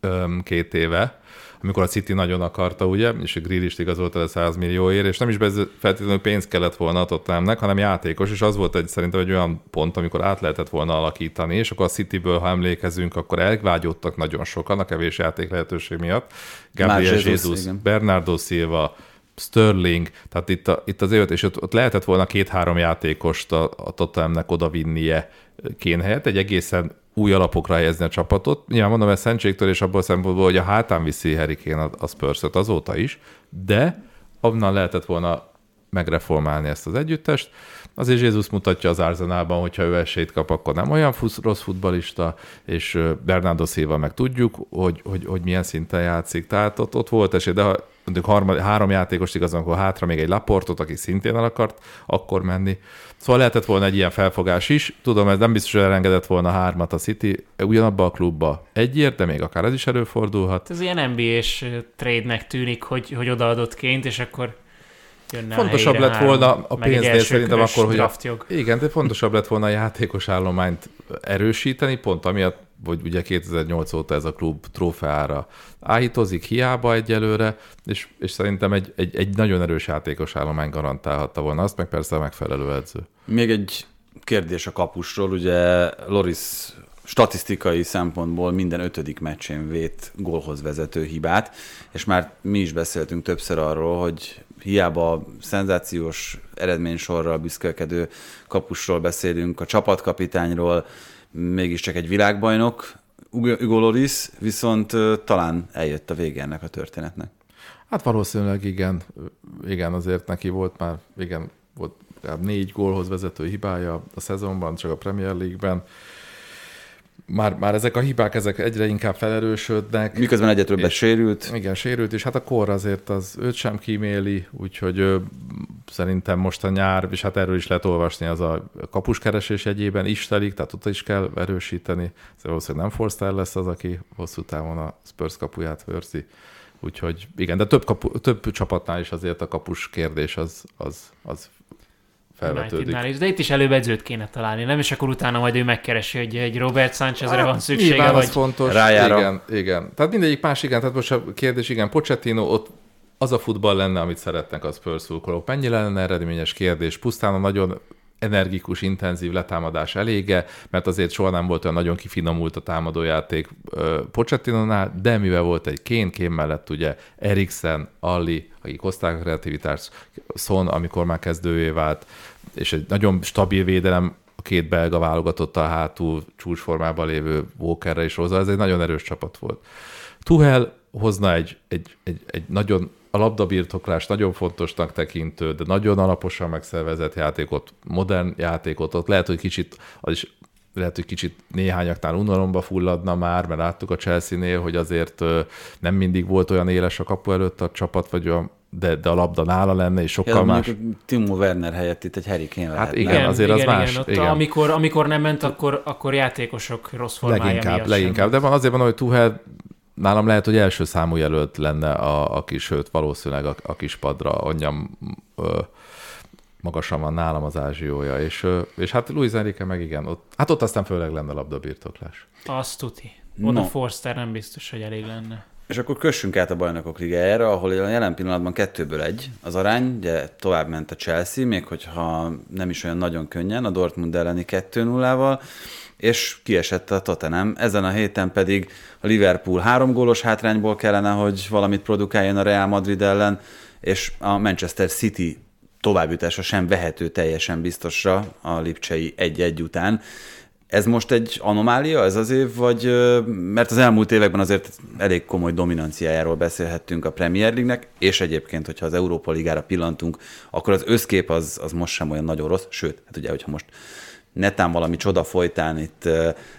öm, két éve, amikor a City nagyon akarta, ugye, és a Grill is igazolta le 100 millióért, és nem is feltétlenül pénz kellett volna a Tottenhamnek, hanem játékos, és az volt egy szerintem egy olyan pont, amikor át lehetett volna alakítani, és akkor a Cityből, ha emlékezünk, akkor elvágyottak nagyon sokan a kevés játék lehetőség miatt. Gabriel Jesus, Jesus Bernardo Silva, Sterling, tehát itt, a, itt az évet, és ott, ott lehetett volna két-három játékost a, a Tottenhamnek odavinnie kén helyett, egy egészen új alapokra helyezni a csapatot. Nyilván mondom, ez szentségtől, és abból a szempontból, hogy a hátán viszi Kane a, a spurs azóta is, de onnan lehetett volna megreformálni ezt az együttest. Azért Jézus mutatja az Arzenálban, hogyha ő esélyt kap, akkor nem olyan fusz, rossz futbalista, és Bernardo Silva meg tudjuk, hogy, hogy, hogy milyen szinten játszik. Tehát ott, ott volt esély, de ha mondjuk harmad, három játékos igazán, akkor hátra még egy laportot, aki szintén el akart akkor menni. Szóval lehetett volna egy ilyen felfogás is. Tudom, ez nem biztos, hogy elengedett volna hármat a City ugyanabba a klubba egyért, de még akár ez is előfordulhat. Ez ilyen NBA-s trade-nek tűnik, hogy, hogy odaadott ként, és akkor jönne Fontosabb lett volna a pénznél szerintem akkor, hogy a, igen, de fontosabb lett volna a játékos állományt erősíteni, pont amiatt, hogy ugye 2008 óta ez a klub trófeára áhítozik, hiába egyelőre, és, és szerintem egy, egy, egy nagyon erős játékos állomány garantálhatta volna azt, meg persze a megfelelő edző. Még egy kérdés a kapusról, ugye Loris statisztikai szempontból minden ötödik meccsén vét gólhoz vezető hibát, és már mi is beszéltünk többször arról, hogy hiába szenzációs eredménysorral büszkélkedő kapusról beszélünk, a csapatkapitányról, mégiscsak egy világbajnok, Ugo Loris, viszont talán eljött a vége ennek a történetnek. Hát valószínűleg igen, igen, azért neki volt már, igen, volt négy gólhoz vezető hibája a szezonban, csak a Premier League-ben már, már ezek a hibák ezek egyre inkább felerősödnek. Miközben egyre többet sérült. Igen, sérült, és hát a kor azért az őt sem kíméli, úgyhogy ő, szerintem most a nyár, és hát erről is lehet olvasni, az a kapuskeresés egyében is telik, tehát ott is kell erősíteni. Ez valószínűleg nem Forster lesz az, aki hosszú távon a Spurs kapuját őrzi. Úgyhogy igen, de több, kapu, több csapatnál is azért a kapus kérdés az, az, az felvetődik. Is, de itt is előbb edzőt kéne találni, nem? És akkor utána majd ő megkeresi, hogy egy Robert Sánchezre hát, van szüksége, Nyilván vagy... az fontos. Rájára. Igen, igen. Tehát mindegyik más, igen. Tehát most a kérdés, igen, Pochettino ott az a futball lenne, amit szeretnek az Spurs Mennyire lenne eredményes kérdés? Pusztán a nagyon energikus, intenzív letámadás elége, mert azért soha nem volt olyan nagyon kifinomult a támadójáték Pochettinonál, de mivel volt egy kén, kén mellett ugye Eriksen, Alli, akik hozták a kreativitást, Son, amikor már kezdővé vált, és egy nagyon stabil védelem a két belga válogatottal hátul csúcsformában lévő Walkerre és Rosa, ez egy nagyon erős csapat volt. Tuhel hozna egy, egy, egy, egy nagyon a labdabirtoklás nagyon fontosnak tekintő, de nagyon alaposan megszervezett játékot, modern játékot, ott lehet, hogy kicsit, az is lehet, hogy kicsit néhányaknál unalomba fulladna már, mert láttuk a Chelsea-nél, hogy azért nem mindig volt olyan éles a kapu előtt a csapat, vagy olyan de, de a labda nála lenne, és sokkal ja, más. Timo Werner helyett itt egy Harry Kane Hát igen, igen, azért igen, az igen, más. Ott igen. Amikor, amikor nem ment, akkor, akkor játékosok rossz formája Leginkább, leginkább. De van azért van, hogy Tuchel nálam lehet, hogy első számú jelölt lenne a, a kis, sőt valószínűleg a, a kis padra, anyám ö, magasan van nálam az ázsiója, és, ö, és hát Luis Enrique meg igen, ott, hát ott aztán főleg lenne labdabirtoklás. Azt tuti. Oda no. Forster nem biztos, hogy elég lenne. És akkor kössünk át a bajnokok ligájára, ahol a jelen pillanatban kettőből egy az arány, ugye tovább ment a Chelsea, még hogyha nem is olyan nagyon könnyen, a Dortmund elleni 2-0-val, és kiesett a Tottenham. Ezen a héten pedig a Liverpool három gólos hátrányból kellene, hogy valamit produkáljon a Real Madrid ellen, és a Manchester City továbbjutása sem vehető teljesen biztosra a Lipcsei egy-egy után. Ez most egy anomália ez az év, vagy mert az elmúlt években azért elég komoly dominanciájáról beszélhettünk a Premier League-nek, és egyébként, hogyha az Európa Ligára pillantunk, akkor az összkép az, az most sem olyan nagyon rossz, sőt, hát ugye, hogyha most netán valami csoda folytán itt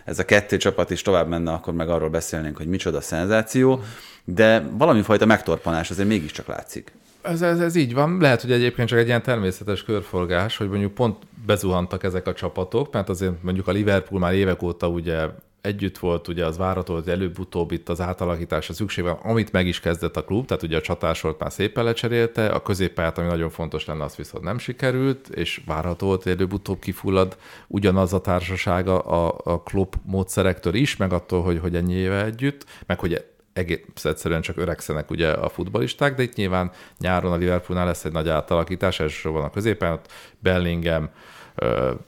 ez a kettő csapat is tovább menne, akkor meg arról beszélnénk, hogy micsoda szenzáció, de valami fajta megtorpanás azért mégiscsak látszik. Ez, ez, ez így van. Lehet, hogy egyébként csak egy ilyen természetes körforgás, hogy mondjuk pont bezuhantak ezek a csapatok, mert azért mondjuk a Liverpool már évek óta ugye együtt volt, ugye az várható, hogy előbb-utóbb itt az átalakításra szükség van, amit meg is kezdett a klub, tehát ugye a csatásolt már szépen lecserélte, a középpályát, ami nagyon fontos lenne, az viszont nem sikerült, és várható volt, hogy előbb-utóbb kifullad ugyanaz a társasága a, a klub módszerektől is, meg attól, hogy, hogy ennyi éve együtt, meg hogy egész egyszerűen csak öregszenek ugye a futbalisták, de itt nyilván nyáron a Liverpoolnál lesz egy nagy átalakítás, elsősorban a középen, ott Bellingham,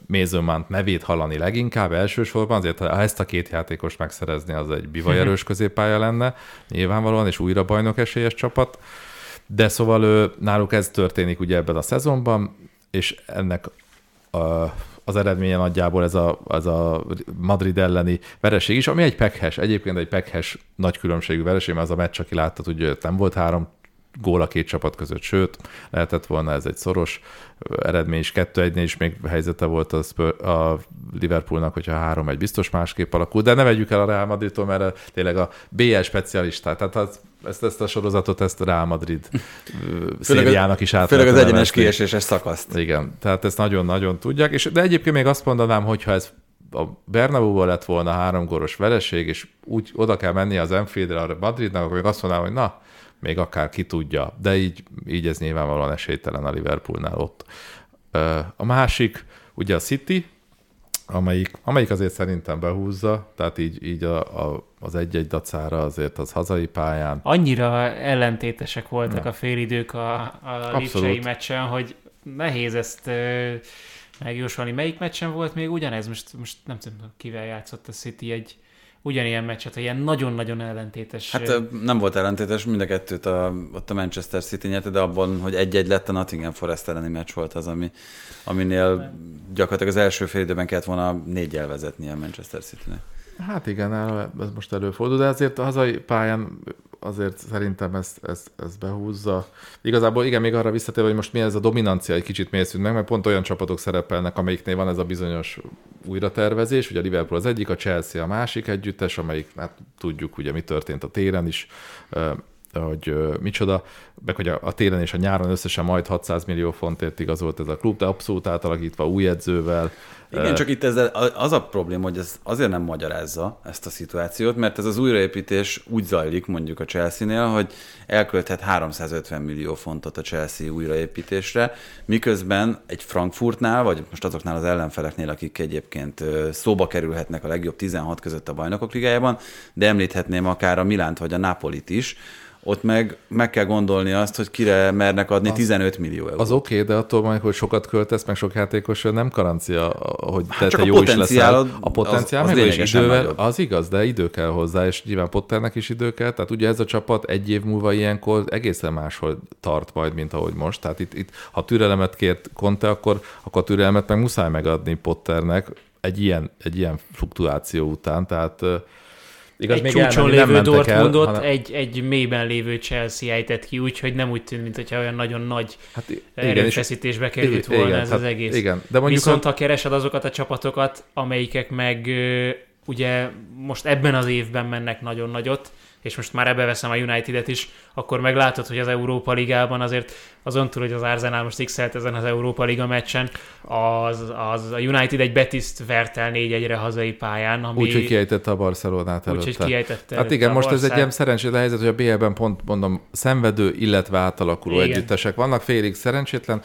Mézőmánt nevét hallani leginkább elsősorban, azért ha ezt a két játékos megszerezni, az egy bivajerős középpálya lenne, nyilvánvalóan, és újra bajnok esélyes csapat. De szóval ő, náluk ez történik ugye ebben a szezonban, és ennek az eredménye nagyjából ez a, ez a Madrid elleni vereség is, ami egy pekhes, egyébként egy pekhes nagy különbségű vereség, mert az a meccs, aki látta, hogy nem volt három gól a két csapat között, sőt, lehetett volna ez egy szoros eredmény is, 2-1-nél is még helyzete volt a, Spur, a Liverpoolnak, hogyha 3-1 biztos másképp alakul, de ne vegyük el a Real Madridtól, mert tényleg a BL specialistát, tehát az, ezt, ezt a sorozatot, ezt Real Madrid szériának is át Főleg az egyenes kieséses szakaszt. Igen, tehát ezt nagyon-nagyon tudják, és, de egyébként még azt mondanám, hogyha ez a Bernabeu lett volna három góros vereség, és úgy oda kell menni az Enfieldre a Madridnak, akkor még azt mondanám, hogy na, még akár ki tudja, de így, így ez nyilvánvalóan esélytelen a Liverpoolnál ott. A másik, ugye a City, amelyik, amelyik azért szerintem behúzza, tehát így, így a, a, az egy-egy dacára azért az hazai pályán. Annyira ellentétesek voltak ja. a félidők a, a Lipcsei meccsen, hogy nehéz ezt ö, megjósolni. Melyik meccsen volt még ugyanez? Most, most nem tudom, kivel játszott a City egy ugyanilyen meccset, ilyen nagyon-nagyon ellentétes. Hát nem volt ellentétes, mind a kettőt a, ott a Manchester City nyerte, de abban, hogy egy-egy lett a Nottingham Forest elleni meccs volt az, ami, aminél gyakorlatilag az első fél időben kellett volna négyel vezetni a Manchester City-nek. Hát igen, ez most előfordul, de azért a hazai pályán azért szerintem ezt, ezt, ezt behúzza. Igazából igen, még arra visszatérve, hogy most mi ez a dominancia egy kicsit mélyszűnt meg, mert pont olyan csapatok szerepelnek, amelyiknél van ez a bizonyos újratervezés, ugye a Liverpool az egyik, a Chelsea a másik együttes, amelyik, hát tudjuk ugye mi történt a téren is, hogy micsoda, meg hogy a, a télen és a nyáron összesen majd 600 millió fontért igazolt ez a klub, de abszolút átalakítva új edzővel, igen, csak itt ez az a probléma, hogy ez azért nem magyarázza ezt a szituációt, mert ez az újraépítés úgy zajlik mondjuk a Chelsea-nél, hogy elkölthet 350 millió fontot a Chelsea újraépítésre, miközben egy Frankfurtnál, vagy most azoknál az ellenfeleknél, akik egyébként szóba kerülhetnek a legjobb 16 között a bajnokok ligájában, de említhetném akár a Milánt vagy a Napolit is, ott meg meg kell gondolni azt, hogy kire mernek adni az, 15 millió eurót. Az oké, okay, de attól majd, hogy sokat költesz, meg sok játékos, nem garancia, hogy hát te, te jó is leszel. A potenciál az, az meg is idővel, nagyobb. az igaz, de idő kell hozzá, és nyilván Potternek is idő kell. Tehát ugye ez a csapat egy év múlva ilyenkor egészen máshol tart majd, mint ahogy most. Tehát itt, itt ha türelemet kért Conte, akkor, akkor a türelemet meg muszáj megadni Potternek egy ilyen, egy ilyen fluktuáció után. Tehát Igaz, egy még csúcson lévő nem Dortmundot el, hanem... egy, egy mélyben lévő Chelsea ejtett ki, úgyhogy nem úgy tűnt, mintha olyan nagyon nagy hát, erőfeszítésbe került volna igen, ez hát, az egész. Igen, de mondjuk Viszont a... ha keresed azokat a csapatokat, amelyikek meg ugye most ebben az évben mennek nagyon nagyot, és most már ebbe veszem a United-et is, akkor meglátod, hogy az Európa Ligában azért azon túl, hogy az Arsenal most x ezen az Európa Liga meccsen, az, az a United egy Betiszt vert el 4-1-re hazai pályán. Ami... Úgyhogy kiejtette a Barcelonát előtte. Úgyhogy kiejtette Hát igen, most ez egy ilyen szerencsétlen helyzet, hogy a BL-ben pont mondom, szenvedő, illetve átalakuló igen. együttesek vannak, félig szerencsétlen.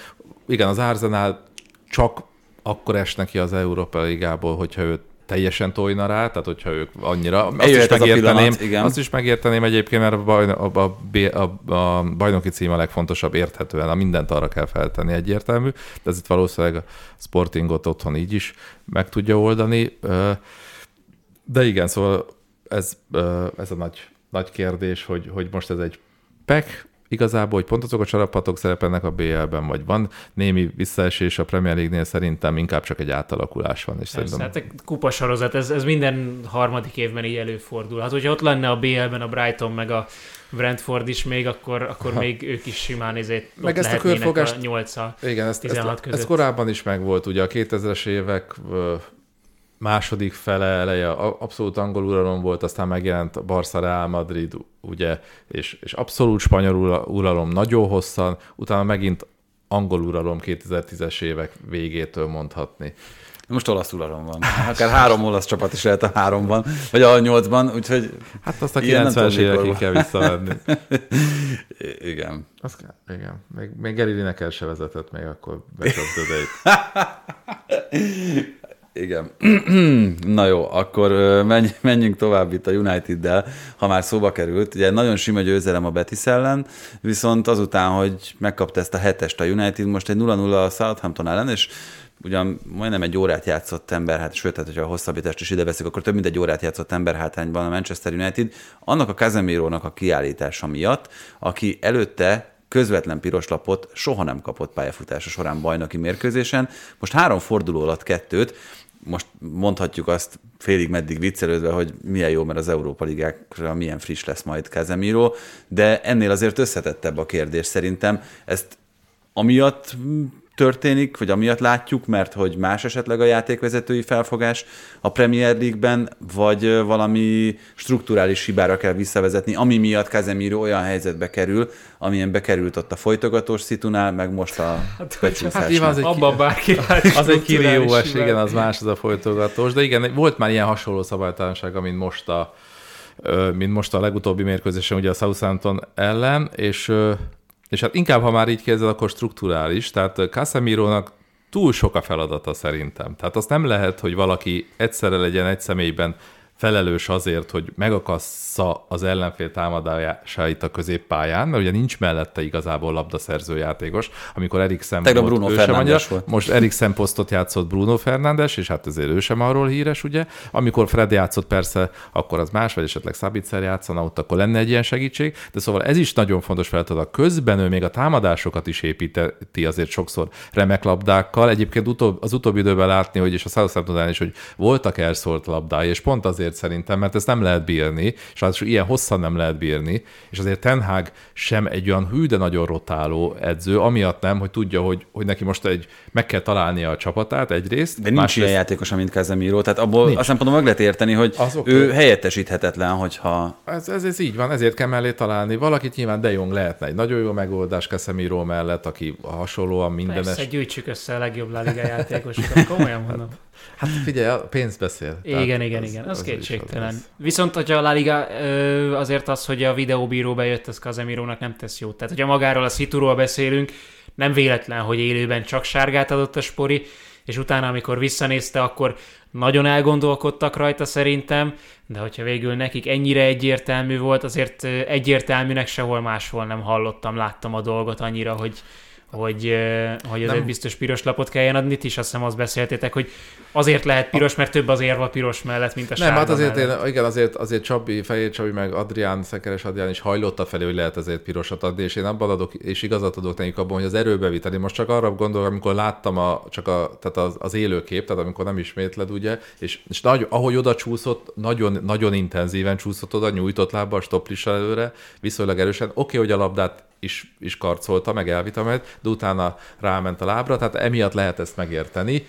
Igen, az Arsenal csak akkor es neki az Európa Ligából, hogyha őt teljesen tojna rá, tehát hogyha ők annyira, azt Eljöhet is megérteném, pillanat, igen. azt is megérteném egyébként, mert a, bajno, a, a, a, a bajnoki cím a legfontosabb érthetően, a mindent arra kell feltenni egyértelmű, de ez itt valószínűleg a Sportingot otthon így is meg tudja oldani. De igen, szóval ez, ez a nagy, nagy kérdés, hogy, hogy most ez egy PEC, igazából, hogy pont azok a csapatok szerepelnek a BL-ben, vagy van némi visszaesés a Premier League-nél, szerintem inkább csak egy átalakulás van, és Persze, szerintem... hát a kupasorozat, ez, ez minden harmadik évben így előfordul. Hát, hogyha ott lenne a BL-ben a Brighton meg a Brentford is még, akkor, akkor még ők is simán ezért Meg ezt a körfogást- a 8 Igen, ezt, 16 ezt, ez korábban is megvolt, ugye a 2000-es évek második fele eleje abszolút angol uralom volt, aztán megjelent a Barca Real Madrid, ugye, és, és abszolút spanyol ura- uralom nagyon hosszan, utána megint angol uralom 2010-es évek végétől mondhatni. Most olasz uralom van. Akár három olasz csapat is lehet a háromban, vagy a nyolcban, úgyhogy Hát azt a Ilyen nem 90-es tudom, mikor évekig kell visszavenni. igen. Az kell, igen. Még, még Gary Lineker se vezetett még akkor becsapdödeit. Igen. Na jó, akkor menjünk tovább itt a United-del, ha már szóba került. Ugye nagyon sima győzelem a Betis ellen, viszont azután, hogy megkapta ezt a hetest a United, most egy 0-0 a Southampton ellen, és ugyan majdnem egy órát játszott ember, hát sőt, hát, hogyha a hosszabbítást is ide veszik, akkor több mint egy órát játszott ember hátrányban a Manchester United, annak a Casemiro-nak a kiállítása miatt, aki előtte közvetlen piros lapot soha nem kapott pályafutása során bajnoki mérkőzésen. Most három forduló alatt kettőt, most mondhatjuk azt félig meddig viccelődve, hogy milyen jó, mert az Európa Ligákra milyen friss lesz majd Casemiro, de ennél azért összetettebb a kérdés szerintem. Ezt amiatt történik, vagy amiatt látjuk, mert hogy más esetleg a játékvezetői felfogás a Premier League-ben, vagy valami strukturális hibára kell visszavezetni, ami miatt Casemiro olyan helyzetbe kerül, amilyen bekerült ott a folytogatós szitunál, meg most a becsúszásnál. hát nyilván az egy Abban bárki Az egy kirióes, igen, az más, az a folytogatós, de igen, volt már ilyen hasonló szabálytalanság, mint most a, mint most a legutóbbi mérkőzésen, ugye a Southampton ellen, és, és hát inkább, ha már így kérdezed, akkor strukturális, tehát Casemirónak túl sok a feladata szerintem. Tehát azt nem lehet, hogy valaki egyszerre legyen egy személyben felelős azért, hogy megakassza az ellenfél támadásait a középpályán, mert ugye nincs mellette igazából labdaszerző játékos, amikor Eriksen Tegnap volt, Bruno sem annyira- volt. most Eriksen posztot játszott Bruno Fernandes, és hát ezért ő sem arról híres, ugye. Amikor Fred játszott persze, akkor az más, vagy esetleg Szabitzer játszana, ott akkor lenne egy ilyen segítség, de szóval ez is nagyon fontos feladat. Közben ő még a támadásokat is építeti azért sokszor remek labdákkal. Egyébként utóbb, az utóbbi időben látni, hogy és a Southampton is, hogy voltak elszólt labdái, és pont azért szerintem, mert ezt nem lehet bírni, és ráadásul ilyen hosszan nem lehet bírni, és azért Ten Hag sem egy olyan hű, de nagyon rotáló edző, amiatt nem, hogy tudja, hogy, hogy neki most egy, meg kell találnia a csapatát egyrészt. De nincs másrészt- ilyen játékos, mint Casemiro, tehát abból Nincs. azt szempontból meg lehet érteni, hogy Az oké. ő helyettesíthetetlen, hogyha Ez, ez, ez így van, ezért kell mellé találni. Valakit nyilván De Jong lehetne egy nagyon jó megoldás Casemiro mellett, aki hasonlóan mindenes. Persze, gyűjtsük össze a legjobb La Liga játékosokat, komolyan mondom. Hát figyelj, a pénz beszél. Igen, Tehát igen, az- igen, az, az kétségtelen. az. Viszont, hogyha a La Liga azért az, hogy a videóbíró bejött, az Casemirónak nem tesz jót. Tehát, hogyha magáról a szituról beszélünk, nem véletlen, hogy élőben csak sárgát adott a spori, és utána, amikor visszanézte, akkor nagyon elgondolkodtak rajta szerintem, de hogyha végül nekik ennyire egyértelmű volt, azért egyértelműnek sehol máshol nem hallottam, láttam a dolgot annyira, hogy hogy, hogy azért Nem. biztos piros lapot kelljen adni, ti is azt hiszem azt beszéltétek, hogy azért lehet piros, mert több az érva piros mellett, mint a Nem, hát azért, mellett. én, igen, azért, azért Csabi, Fejér Csabi, meg Adrián, Szekeres Adrián is hajlott a felé, hogy lehet ezért pirosat adni, és én abban adok, és igazat adok nekik abban, hogy az erőbeviteli. Most csak arra gondolok, amikor láttam a, csak a, tehát az, az élőkép, tehát amikor nem ismétled, ugye, és, és nagy, ahogy oda csúszott, nagyon, nagyon intenzíven csúszott oda, nyújtott lábbal, stoplissal előre, viszonylag erősen. Oké, hogy a labdát is, is karcolta, meg elvitte de utána ráment a lábra, tehát emiatt lehet ezt megérteni.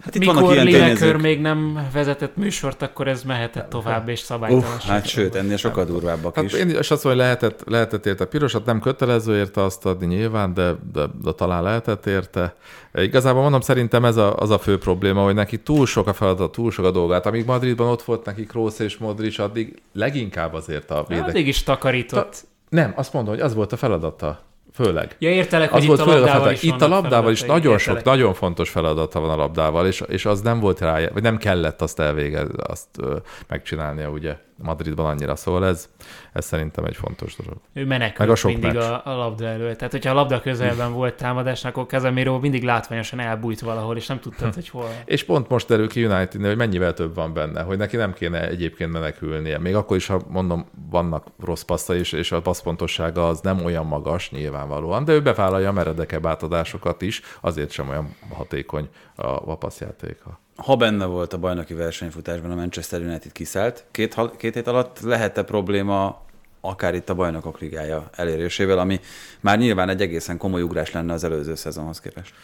hát itt Mikor tényezők. még nem vezetett műsort, akkor ez mehetett tovább, és Uff, szabálytalanság. hát sőt, ennél sokkal durvábbak Hát is. én is azt mondom, hogy lehetett, lehetett érte pirosat, nem kötelező érte azt adni nyilván, de, de, de talán lehetett érte. Igazából mondom, szerintem ez a, az a fő probléma, hogy neki túl sok a feladat, túl sok a dolgát. Amíg Madridban ott volt neki Kroos és Modric, addig leginkább azért a védek. Addig is takarított. Nem, azt mondom, hogy az volt a feladata. főleg. Ja, értelek, Az hogy volt itt a labdával feladat. is Itt a labdával is nagyon sok, Értelek. nagyon fontos feladata van a labdával, és, és az nem volt rá, vagy nem kellett azt elvégezni, azt ö, megcsinálnia ugye Madridban annyira, szóval ez, ez szerintem egy fontos dolog. Ő menekült Meg a sok mindig meccs. a, a labda elől. Tehát, hogyha a labda közelben volt támadásnak, akkor Casemiro mindig látványosan elbújt valahol, és nem tudtad, hogy hol. És pont most derül ki united hogy mennyivel több van benne, hogy neki nem kéne egyébként menekülnie. Még akkor is, ha mondom, vannak rossz passza is, és a passzpontossága az nem olyan magas nyilvánvalóan, de ő bevállalja a meredekebb átadásokat is, azért sem olyan hatékony a, a passzjátéka. Ha benne volt a bajnoki versenyfutásban a Manchester United kiszállt, két, két hét alatt lehet-e probléma akár itt a bajnokok ligája elérésével, ami már nyilván egy egészen komoly ugrás lenne az előző szezonhoz képest.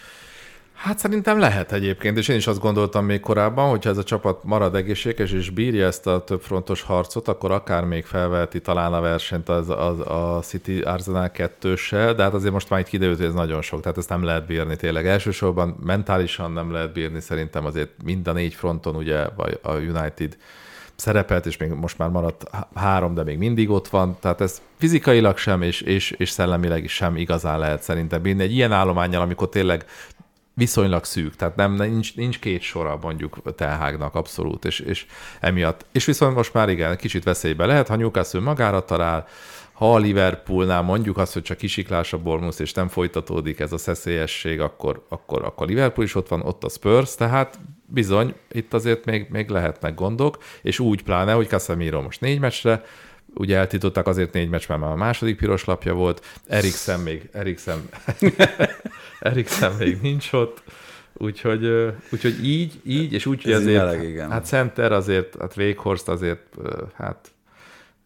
Hát szerintem lehet egyébként, és én is azt gondoltam még korábban, hogyha ez a csapat marad egészséges és bírja ezt a több frontos harcot, akkor akár még felveheti talán a versenyt az, az, a City Arsenal kettőssel, de hát azért most már itt kiderült, hogy ez nagyon sok, tehát ezt nem lehet bírni tényleg. Elsősorban mentálisan nem lehet bírni, szerintem azért mind a négy fronton ugye vagy a United szerepelt, és még most már maradt há- három, de még mindig ott van, tehát ez fizikailag sem, és, és, és szellemileg is sem igazán lehet szerintem bírni. Egy ilyen állományjal, amikor tényleg viszonylag szűk, tehát nem, nincs, nincs két sora mondjuk Telhágnak abszolút, és, és emiatt. És viszont most már igen, kicsit veszélybe lehet, ha Newcastle magára talál, ha a Liverpoolnál mondjuk azt, hogy csak kisiklás a Bournemouth, és nem folytatódik ez a szeszélyesség, akkor, akkor, akkor Liverpool is ott van, ott a Spurs, tehát bizony, itt azért még, még lehetnek gondok, és úgy pláne, hogy Casemiro most négy meccsre, ugye eltították azért négy meccs, mert már a második piros lapja volt, Eriksen még, Eriksen, Eriksen még nincs ott, úgyhogy, úgyhogy így, így, és úgy, hogy azért, meleg, igen. hát Center azért, hát Véghorst azért, hát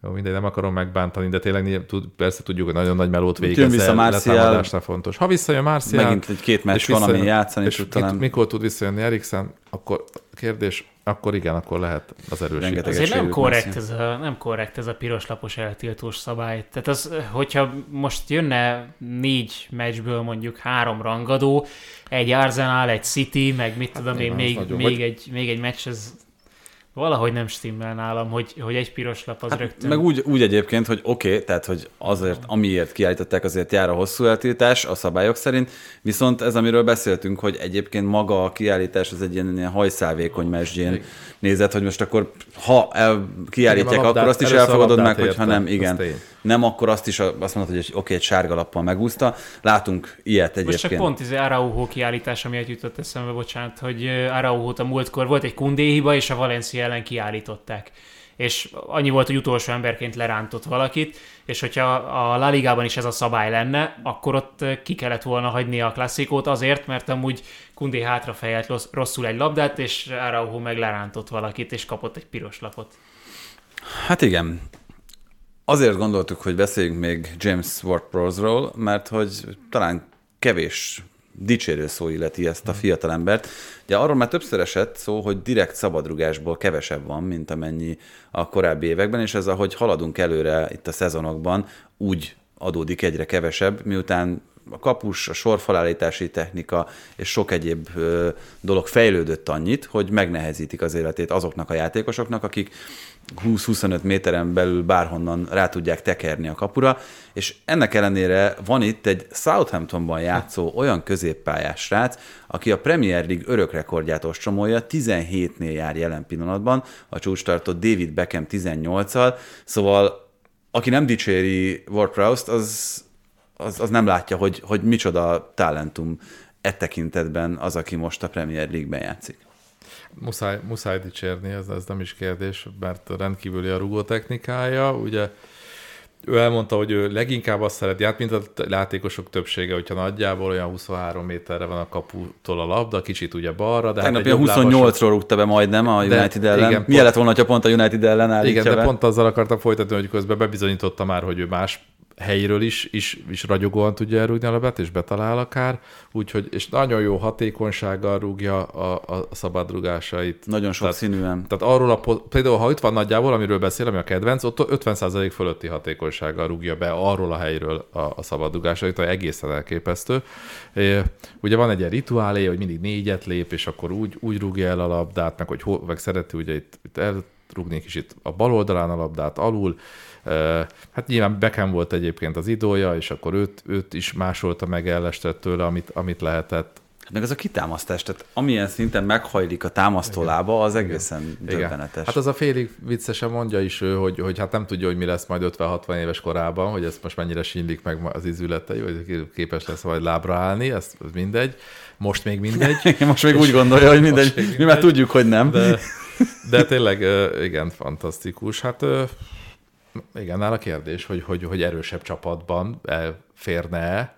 jó, mindegy, nem akarom megbántani, de tényleg tud, persze tudjuk, hogy nagyon nagy melót Jön végez vissza el, Martial. letámadásra fontos. Ha visszajön Marcial, Megint egy két meccs van, ami játszani és tud talán. mikor tud visszajönni Eriksen, akkor kérdés, akkor igen, akkor lehet az erősítés. Rengeteg Azért nem korrekt, ez a, nem korrekt ez a piroslapos eltiltós szabály. Tehát az, hogyha most jönne négy meccsből mondjuk három rangadó, egy Arsenal, egy City, meg mit tudom én, nyilván az még, még, Vagy- egy, még egy meccs, ez valahogy nem stimmel nálam, hogy, hogy egy piros lap az hát, rögtön. Meg úgy, úgy egyébként, hogy oké, okay, tehát hogy azért, amiért kiállították, azért jár a hosszú eltiltás a szabályok szerint, viszont ez, amiről beszéltünk, hogy egyébként maga a kiállítás az egy ilyen, ilyen hajszálvékony mesdjén nézett, hogy most akkor ha el, kiállítják, Igen, akkor azt is elfogadod meg, hogyha értem, nem, igen. Nem, akkor azt is azt mondod, hogy egy- oké, egy sárga lappal megúszta. Látunk ilyet egyébként. Most csak pont ez Araujo kiállítás, miatt jutott eszembe, bocsánat, hogy Araujo-t a múltkor volt egy Kundé hiba, és a Valencia ellen kiállították. És annyi volt, hogy utolsó emberként lerántott valakit, és hogyha a La Ligában is ez a szabály lenne, akkor ott ki kellett volna hagyni a klasszikót azért, mert amúgy Kundé hátrafejelt rossz- rosszul egy labdát, és Araujo meg lerántott valakit, és kapott egy piros lapot. Hát igen. Azért gondoltuk, hogy beszéljünk még James Ward-Prowse-ról, mert hogy talán kevés dicsérő szó illeti ezt a fiatalembert. Ugye arról már többször esett szó, hogy direkt szabadrugásból kevesebb van, mint amennyi a korábbi években, és ez ahogy haladunk előre itt a szezonokban, úgy adódik egyre kevesebb, miután a kapus, a sorfalállítási technika és sok egyéb dolog fejlődött annyit, hogy megnehezítik az életét azoknak a játékosoknak, akik 20-25 méteren belül bárhonnan rá tudják tekerni a kapura, és ennek ellenére van itt egy Southamptonban játszó olyan középpályás srác, aki a Premier League örök rekordját ostromolja, 17-nél jár jelen pillanatban, a csúcs tartott David Beckham 18-al, szóval aki nem dicséri Ward-Prowse-t, az, az, az nem látja, hogy, hogy micsoda talentum e tekintetben az, aki most a Premier League-ben játszik. Muszáj, muszáj dicsérni, ez, ez nem is kérdés, mert rendkívüli a rugó technikája. Ugye ő elmondta, hogy ő leginkább azt szereti, hát mint a játékosok többsége, hogyha nagyjából olyan 23 méterre van a kaputól a labda, kicsit ugye balra, de Tegnap hát ilyen jobb lábas- 28-ról rúgta be majdnem a De United ellen. igen, Milyen lett volna, ha pont a United ellen állítja Igen, de be? pont azzal akartam folytatni, hogy közben bebizonyította már, hogy ő más helyről is, is, is ragyogóan tudja elrúgni a labdát, és betalál akár, úgyhogy, és nagyon jó hatékonysággal rúgja a, a szabadrugásait. Nagyon sok Tehát- színűen. Tehát arról a, például ha itt van nagyjából, amiről beszél, ami a kedvenc, ott 50% fölötti hatékonysággal rúgja be arról a helyről a, a szabadrugásait, egészen elképesztő. É, ugye van egy ilyen rituálé, hogy mindig négyet lép, és akkor úgy, úgy rúgja el a labdát, meg hogy hol, meg szereti ugye itt, itt rugni kicsit a bal oldalán a labdát alul. Hát nyilván Beckham volt egyébként az idója, és akkor őt, őt is másolta meg ellestett tőle, amit, amit lehetett. Hát meg az a kitámasztás, tehát amilyen szinten meghajlik a támasztó lába, az egészen Igen. döbbenetes. Hát az a félig viccesen mondja is ő, hogy, hogy hát nem tudja, hogy mi lesz majd 50-60 éves korában, hogy ezt most mennyire sínlik meg az izületei, vagy képes lesz majd lábra állni, ez mindegy. Most még mindegy. most még úgy gondolja, hogy mindegy. mindegy. Mi már tudjuk, hogy nem. De, de tényleg, igen, fantasztikus. Hát igen, nála kérdés, hogy, hogy, hogy erősebb csapatban férne-e,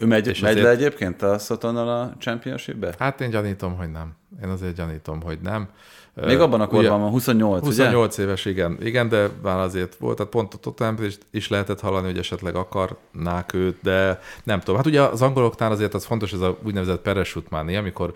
ő megy, megy azért... le egyébként a Szotonnal a Championship-be? Hát én gyanítom, hogy nem. Én azért gyanítom, hogy nem. Még uh, abban a korban van, 28, 28 ugye? éves, igen. Igen, de már azért volt, tehát pont a Tottenham is, is lehetett hallani, hogy esetleg akarnák őt, de nem tudom. Hát ugye az angoloknál azért az fontos, ez a úgynevezett peresutmáni, amikor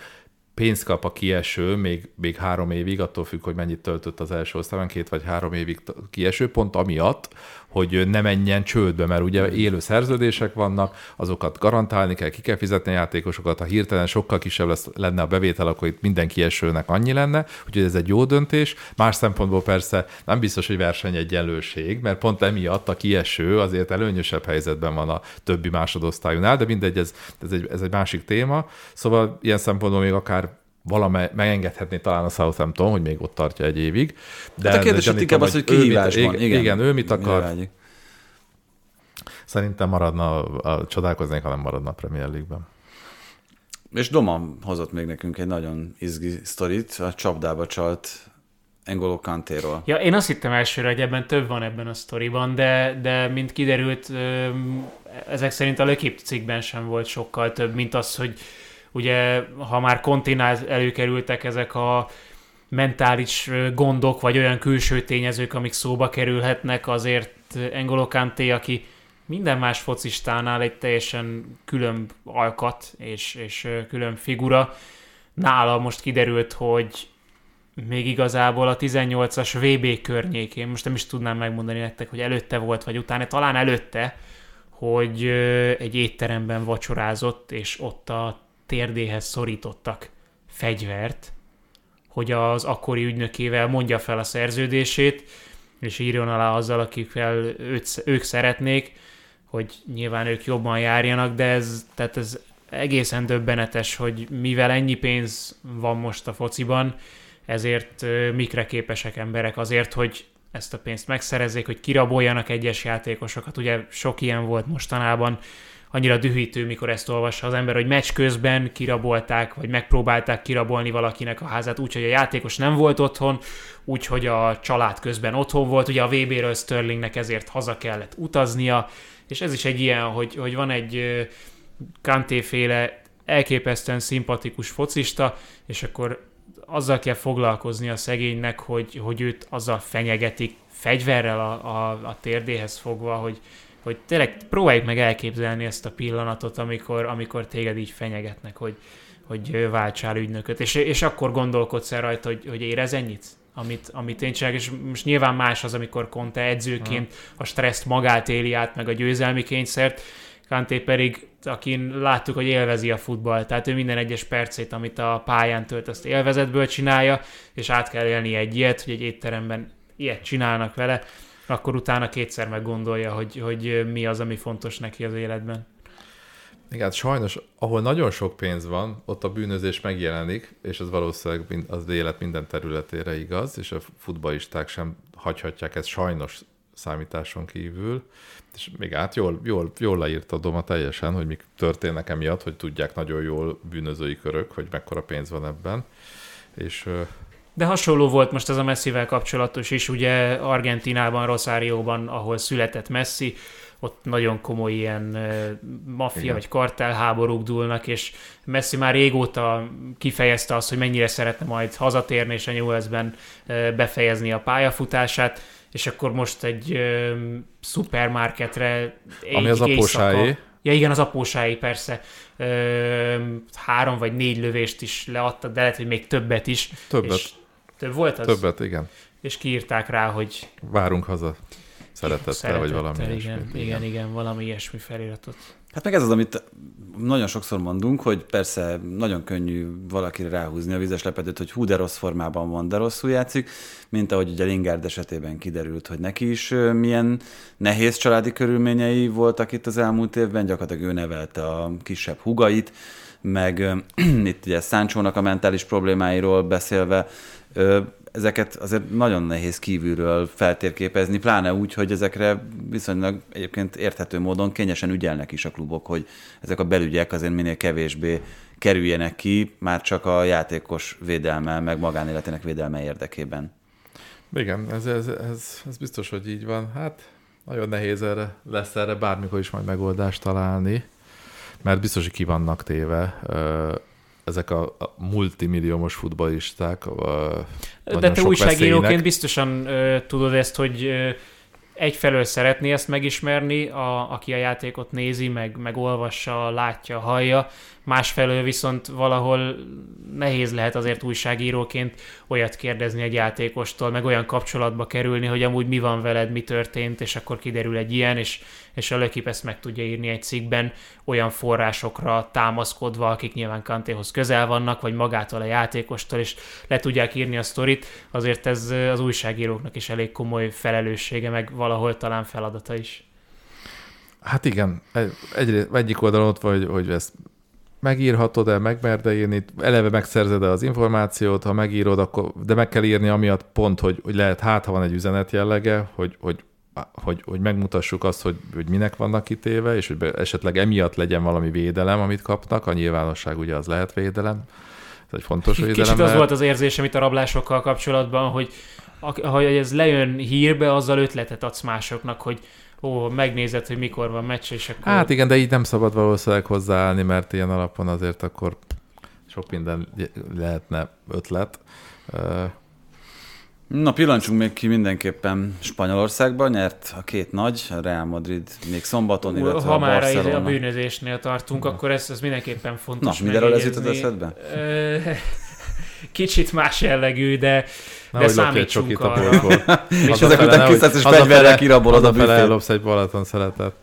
pénzt kap a kieső még, még három évig, attól függ, hogy mennyit töltött az első osztályban, két vagy három évig kieső, pont amiatt, hogy ne menjen csődbe, mert ugye élő szerződések vannak, azokat garantálni kell, ki kell fizetni a játékosokat, ha hirtelen sokkal kisebb lesz, lenne a bevétel, akkor itt minden kiesőnek annyi lenne, úgyhogy ez egy jó döntés. Más szempontból persze nem biztos, hogy versenyegyenlőség, mert pont emiatt a kieső azért előnyösebb helyzetben van a többi másodosztályúnál, de mindegy, ez, ez, egy, ez egy másik téma. Szóval ilyen szempontból még akár valamely megengedhetné talán a Southampton, hogy még ott tartja egy évig. De hát a kérdés hogy inkább az, hogy kihívásban. Mit, igen, igen, ő mit akar. Nyilványi. Szerintem maradna, a, csodálkoznék, ha nem maradna a Premier League-ben. És Doma hozott még nekünk egy nagyon izgi sztorit, a csapdába csalt Engolo Kantéról. Ja, én azt hittem elsőre, hogy ebben több van ebben a sztoriban, de, de mint kiderült, ezek szerint a Lökip cikkben sem volt sokkal több, mint az, hogy ugye ha már kontinál előkerültek ezek a mentális gondok, vagy olyan külső tényezők, amik szóba kerülhetnek, azért Engolo Kanté, aki minden más focistánál egy teljesen külön alkat és, és külön figura. Nála most kiderült, hogy még igazából a 18-as VB környékén, most nem is tudnám megmondani nektek, hogy előtte volt, vagy utána, talán előtte, hogy egy étteremben vacsorázott, és ott a térdéhez szorítottak fegyvert, hogy az akkori ügynökével mondja fel a szerződését, és írjon alá azzal, akikkel őt, ők szeretnék, hogy nyilván ők jobban járjanak, de ez, tehát ez egészen döbbenetes, hogy mivel ennyi pénz van most a fociban, ezért mikre képesek emberek azért, hogy ezt a pénzt megszerezzék, hogy kiraboljanak egyes játékosokat. Ugye sok ilyen volt mostanában, annyira dühítő, mikor ezt olvassa az ember, hogy meccs közben kirabolták, vagy megpróbálták kirabolni valakinek a házát, úgyhogy a játékos nem volt otthon, úgyhogy a család közben otthon volt, ugye a VB-ről Sterlingnek ezért haza kellett utaznia, és ez is egy ilyen, hogy, hogy van egy Kanté-féle elképesztően szimpatikus focista, és akkor azzal kell foglalkozni a szegénynek, hogy, hogy őt azzal fenyegetik, fegyverrel a, a, a térdéhez fogva, hogy, hogy tényleg próbáljuk meg elképzelni ezt a pillanatot, amikor, amikor téged így fenyegetnek, hogy, hogy váltsál ügynököt, és, és akkor gondolkodsz el rajta, hogy, hogy érez ennyit? Amit, amit én csinálok, és most nyilván más az, amikor Conte edzőként a stresszt magát éli át, meg a győzelmi kényszert, Kanté pedig, akin láttuk, hogy élvezi a futball, tehát ő minden egyes percét, amit a pályán tölt, azt élvezetből csinálja, és át kell élni egy ilyet, hogy egy étteremben ilyet csinálnak vele, akkor utána kétszer meggondolja, hogy, hogy mi az, ami fontos neki az életben. Igen, hát sajnos, ahol nagyon sok pénz van, ott a bűnözés megjelenik, és ez valószínűleg az élet minden területére igaz, és a futballisták sem hagyhatják ezt sajnos számításon kívül. És még át jól, jól, jól leírta Doma teljesen, hogy mik történnek emiatt, hogy tudják nagyon jól bűnözői körök, hogy mekkora pénz van ebben. És de hasonló volt most ez a Messivel kapcsolatos is, ugye Argentinában, Rosárióban, ahol született Messi, ott nagyon komoly ilyen maffia Igen. vagy kartelháborúk dúlnak, és Messi már régóta kifejezte azt, hogy mennyire szeretne majd hazatérni és a Newellsben befejezni a pályafutását, és akkor most egy ö, szupermarketre Ami az apósáé. Ja igen, az apósáé persze. Ö, három vagy négy lövést is leadta, de lehet, hogy még többet is. Többet. És több volt az? Többet, igen. És kiírták rá, hogy... Várunk haza. szeretettel, vagy valami Szeretettel, ilyesmit. igen, igen, igen, valami ilyesmi feliratot. Hát meg ez az, amit nagyon sokszor mondunk, hogy persze nagyon könnyű valakire ráhúzni a vizes lepedőt, hogy hú, de rossz formában van, de rosszul játszik, mint ahogy ugye Lingard esetében kiderült, hogy neki is milyen nehéz családi körülményei voltak itt az elmúlt évben, gyakorlatilag ő nevelte a kisebb hugait, meg itt ugye Száncsónak a mentális problémáiról beszélve, ezeket azért nagyon nehéz kívülről feltérképezni, pláne úgy, hogy ezekre viszonylag egyébként érthető módon kényesen ügyelnek is a klubok, hogy ezek a belügyek azért minél kevésbé kerüljenek ki, már csak a játékos védelme, meg magánéletének védelme érdekében. Igen, ez, ez, ez, ez biztos, hogy így van. Hát nagyon nehéz erre, lesz erre bármikor is majd megoldást találni, mert biztos, hogy ki vannak téve ezek a, a multimilliómos futballisták. De te újságíróként veszélynek. biztosan ö, tudod ezt, hogy ö, egyfelől szeretné ezt megismerni, a, aki a játékot nézi, meg, meg olvassa, látja, hallja, másfelől viszont valahol nehéz lehet azért újságíróként olyat kérdezni egy játékostól, meg olyan kapcsolatba kerülni, hogy amúgy mi van veled, mi történt, és akkor kiderül egy ilyen, és, és a ezt meg tudja írni egy cikkben olyan forrásokra támaszkodva, akik nyilván Kantéhoz közel vannak, vagy magától a játékostól, és le tudják írni a sztorit, azért ez az újságíróknak is elég komoly felelőssége, meg valahol talán feladata is. Hát igen, egy, egy, egyik oldalon ott vagy, hogy ezt megírhatod-e, megmerd írni, eleve megszerzed-e az információt, ha megírod, akkor, de meg kell írni amiatt pont, hogy, hogy lehet, hát ha van egy üzenet jellege, hogy, hogy, hogy, hogy megmutassuk azt, hogy, hogy minek vannak kitéve, és hogy esetleg emiatt legyen valami védelem, amit kapnak. A nyilvánosság ugye az lehet védelem. Ez egy fontos védelem. Kicsit az volt az érzésem itt a rablásokkal kapcsolatban, hogy ha ez lejön hírbe, azzal ötletet adsz másoknak, hogy ó, megnézed, hogy mikor van meccs, és akkor... Hát igen, de így nem szabad valószínűleg hozzáállni, mert ilyen alapon azért akkor sok minden lehetne ötlet. Na, pillancsunk még ki mindenképpen Spanyolországba, nyert a két nagy, a Real Madrid még szombaton, illetve ha a már így a Barcelona. bűnözésnél tartunk, akkor ez, ez mindenképpen fontos Na, mindenről ez jutott eszedbe? Kicsit más jellegű, de, de lopj egy számítsunk csokit a arra. boltból. És ezek után kiszállsz, és fegyverrel kirabolod a büfét. ellopsz egy Balaton szeretet.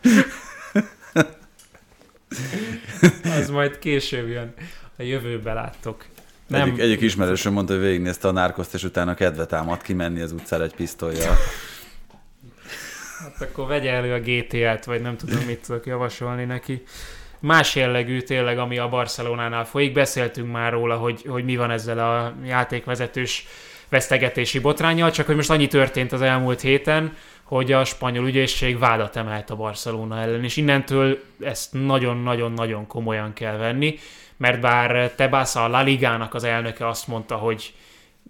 Az majd később jön. A jövőbe láttok. Nem, Egyik, egyik ismerősöm mondta, hogy végignézte a nárkoszt, és utána kedve támad kimenni az utcára egy pisztolyjal. Hát akkor vegye elő a GTA-t, vagy nem tudom, mit tudok javasolni neki. Más jellegű tényleg, ami a Barcelonánál folyik. Beszéltünk már róla, hogy, hogy mi van ezzel a játékvezetős vesztegetési botrányjal, csak hogy most annyi történt az elmúlt héten, hogy a spanyol ügyészség vádat emelt a Barcelona ellen, és innentől ezt nagyon-nagyon-nagyon komolyan kell venni, mert bár Tebasa a La Ligának az elnöke azt mondta, hogy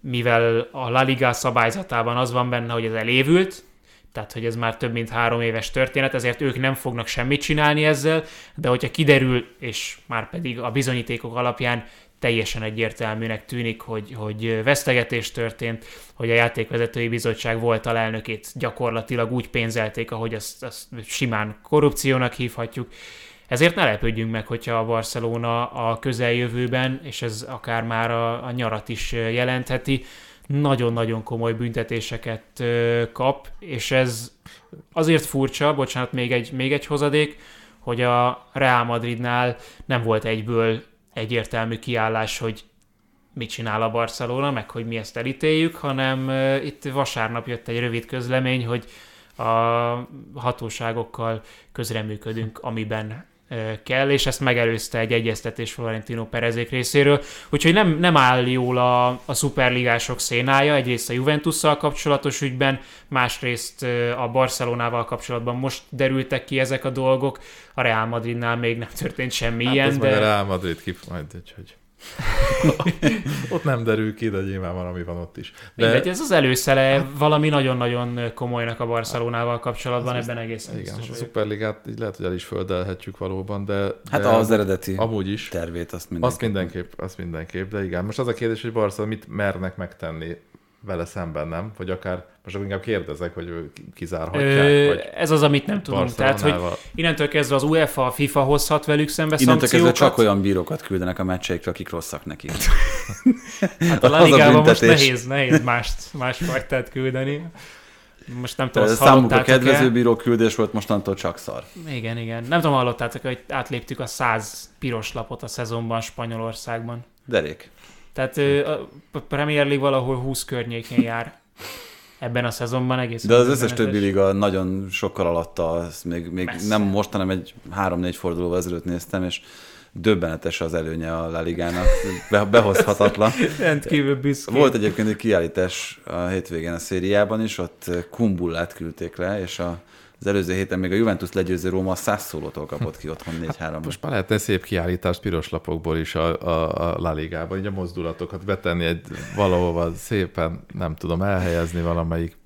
mivel a La Liga szabályzatában az van benne, hogy ez elévült, tehát hogy ez már több mint három éves történet, ezért ők nem fognak semmit csinálni ezzel, de hogyha kiderül, és már pedig a bizonyítékok alapján teljesen egyértelműnek tűnik, hogy, hogy vesztegetés történt, hogy a játékvezetői bizottság volt alelnökét gyakorlatilag úgy pénzelték, ahogy azt, azt simán korrupciónak hívhatjuk. Ezért ne lepődjünk meg, hogyha a Barcelona a közeljövőben, és ez akár már a, a nyarat is jelentheti, nagyon-nagyon komoly büntetéseket kap, és ez azért furcsa, bocsánat, még egy, még egy hozadék, hogy a Real Madridnál nem volt egyből egyértelmű kiállás, hogy mit csinál a Barcelona, meg hogy mi ezt elítéljük, hanem itt vasárnap jött egy rövid közlemény, hogy a hatóságokkal közreműködünk, amiben kell, és ezt megelőzte egy egyeztetés Florentino Perezék részéről. Úgyhogy nem, nem áll jól a, a szuperligások szénája, egyrészt a Juventusszal kapcsolatos ügyben, másrészt a Barcelonával kapcsolatban most derültek ki ezek a dolgok, a Real Madridnál még nem történt semmi Hát ilyen, ez de... a. Real Madrid kif, majd úgyhogy... ott nem derül ki, de nyilván valami van ott is. De Mindegy, ez az előszele valami nagyon-nagyon komolynak a Barcelonával kapcsolatban, ebben egészen igen, biztos a vagyok. Superligát így lehet, hogy el is földelhetjük valóban, de... Hát de az eredeti Amúgy is. tervét azt mindenki. Azt mindenképp, azt mindenképp, de igen. Most az a kérdés, hogy Barca mit mernek megtenni vele szemben, nem? Vagy akár, most inkább kérdezek, hogy kizárhatják, Ö, vagy ez az, amit nem tudunk. Tehát, hogy innentől kezdve az UEFA, a FIFA hozhat velük szembe Innentől kezdve csak olyan bírókat küldenek a meccseikre, akik rosszak neki. Hát a La Ligában most nehéz, nehéz mást, más fajtát küldeni. Most nem tudom, Számukra kedvező bíró küldés volt, mostantól csak szar. Igen, igen. Nem tudom, hallottátok, hogy átléptük a 100 piros lapot a szezonban Spanyolországban. Derék. Tehát a Premier League valahol 20 környékén jár ebben a szezonban egész. De az összes többi liga nagyon sokkal alatta, azt még, még Messze. nem most, hanem egy három-négy fordulóval ezelőtt néztem, és döbbenetes az előnye a La Ligának, Be, behozhatatlan. Rendkívül büszke. Volt egyébként egy kiállítás a hétvégén a szériában is, ott Kumbullát küldték le, és a, az előző héten még a Juventus legyőző Róma a száz szólótól kapott ki otthon 4-3. Most már lehetne szép kiállítást piros lapokból is a, a, a La Ligában, így a mozdulatokat betenni egy valahova szépen, nem tudom, elhelyezni valamelyik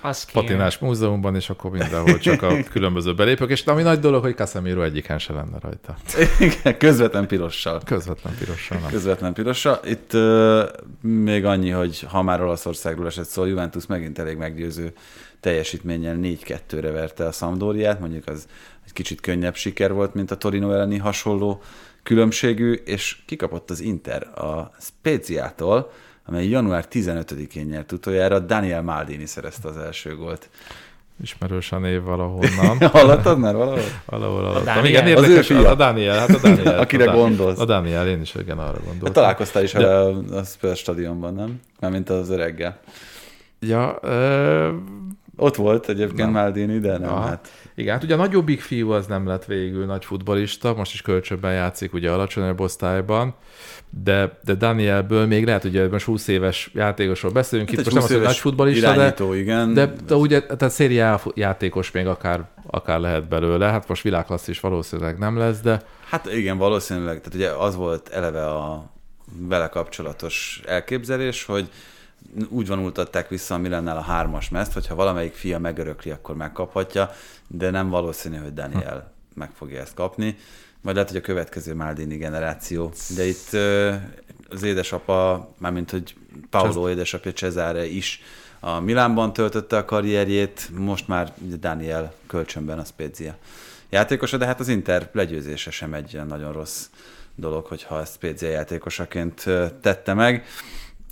Az kéne. patinás múzeumban, és akkor mindenhol csak a különböző belépők, és ami nagy dolog, hogy Casemiro egyiken se lenne rajta. Igen, közvetlen pirossal. Közvetlen pirossal nem. Közvetlen pirossal. Itt uh, még annyi, hogy ha már Olaszországról esett szó, Juventus megint elég meggyőző teljesítménnyel 4-2-re verte a Sampdoriát, mondjuk az egy kicsit könnyebb siker volt, mint a Torino elleni hasonló különbségű, és kikapott az Inter a Speziától, amely január 15-én nyert utoljára, Daniel Maldini szerezte az első gólt. Ismerős a név valahonnan. Hallottad már valahol? Valahol hallottam. Igen, Az érdekes, ő fia. a Daniel, hát a Daniel. Akire a gondolsz. A Daniel, én is igen arra Hát gondoltam. találkoztál is De- a, a Spurs stadionban, nem? Mármint az öreggel. Ja, ö, Ott volt egyébként Nem. Maldini, de nem, Aha. hát igen, hát ugye a nagyobbik fiú az nem lett végül nagy futbolista, most is kölcsönben játszik ugye alacsonyabb osztályban, de, de Danielből még lehet, ugye most 20 éves játékosról beszélünk, Hát itt most nem az, 20 hogy nagy futbolista, de, igen. de, de ugye, tehát szériá játékos még akár, akár lehet belőle, hát most világklassz is valószínűleg nem lesz, de Hát igen, valószínűleg. Tehát ugye az volt eleve a vele kapcsolatos elképzelés, hogy úgy vonultatták vissza a Milannál a hármas mezt, hogyha valamelyik fia megörökli, akkor megkaphatja, de nem valószínű, hogy Daniel meg fogja ezt kapni. Majd lehet, hogy a következő Maldini generáció. De itt az édesapa, mármint hogy Paolo édesapja Cesare is a Milánban töltötte a karrierjét, most már Daniel kölcsönben a Spezia játékosa, de hát az Inter legyőzése sem egy nagyon rossz dolog, hogyha ezt Spezia játékosaként tette meg.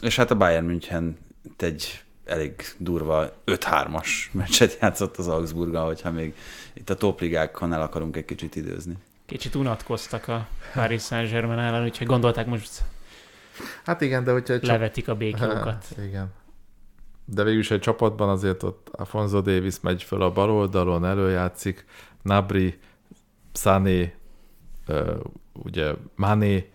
És hát a Bayern München egy elég durva 5-3-as meccset játszott az Augsburggal, hogyha még itt a topligákon el akarunk egy kicsit időzni. Kicsit unatkoztak a Paris Saint-Germain ellen, úgyhogy gondolták most hát igen, de hogyha csap- levetik a békjókat. Igen. De végülis egy csapatban azért ott Afonso Davis megy föl a bal oldalon, előjátszik, Nabri, Sané, ugye Mané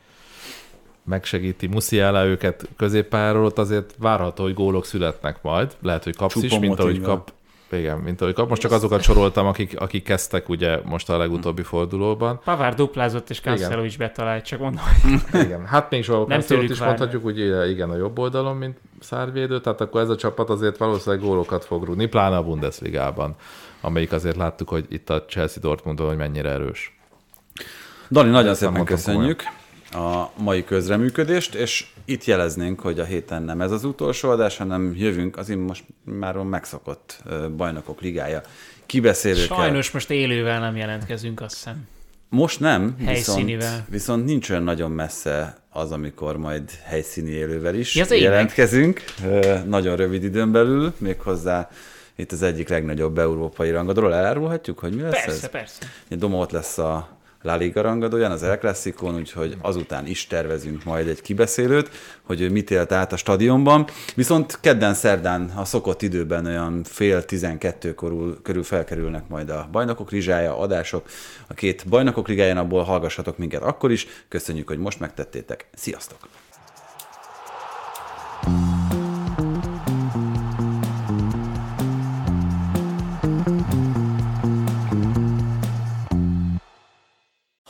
megsegíti Musiala őket középpályáról, ott azért várható, hogy gólok születnek majd. Lehet, hogy kapsz is, mint ahogy kap. Igen, mint ahogy kap. Most csak azokat soroltam, akik, akik kezdtek ugye most a legutóbbi fordulóban. Pavár duplázott, és Cancelo is betalált, csak mondom, Igen, hát még Cancelót tőlük is várni. mondhatjuk, ugye igen, a jobb oldalon, mint szárvédő, tehát akkor ez a csapat azért valószínűleg gólokat fog rúgni, pláne a Bundesligában, amelyik azért láttuk, hogy itt a Chelsea Dortmundon, hogy mennyire erős. Dani, nagyon nem szépen köszönjük a mai közreműködést, és itt jeleznénk, hogy a héten nem ez az utolsó adás, hanem jövünk az most már megszokott bajnokok ligája kibeszélőkkel. sajnos most élővel nem jelentkezünk, azt hiszem. Most nem, viszont, viszont nincs olyan nagyon messze az, amikor majd helyszíni élővel is Ja, jelentkezünk. Nagyon rövid időn belül, méghozzá itt az egyik legnagyobb európai rangadóról. Elárulhatjuk, hogy mi lesz Persze, ez? persze. Ugye Doma ott lesz a La Liga rangadóján, az El Clasico-n, úgyhogy azután is tervezünk majd egy kibeszélőt, hogy mit élt át a stadionban. Viszont kedden szerdán a szokott időben olyan fél tizenkettő körül, körül felkerülnek majd a bajnokok ligája, adások. A két bajnokok ligáján abból hallgassatok minket akkor is. Köszönjük, hogy most megtettétek. Sziasztok!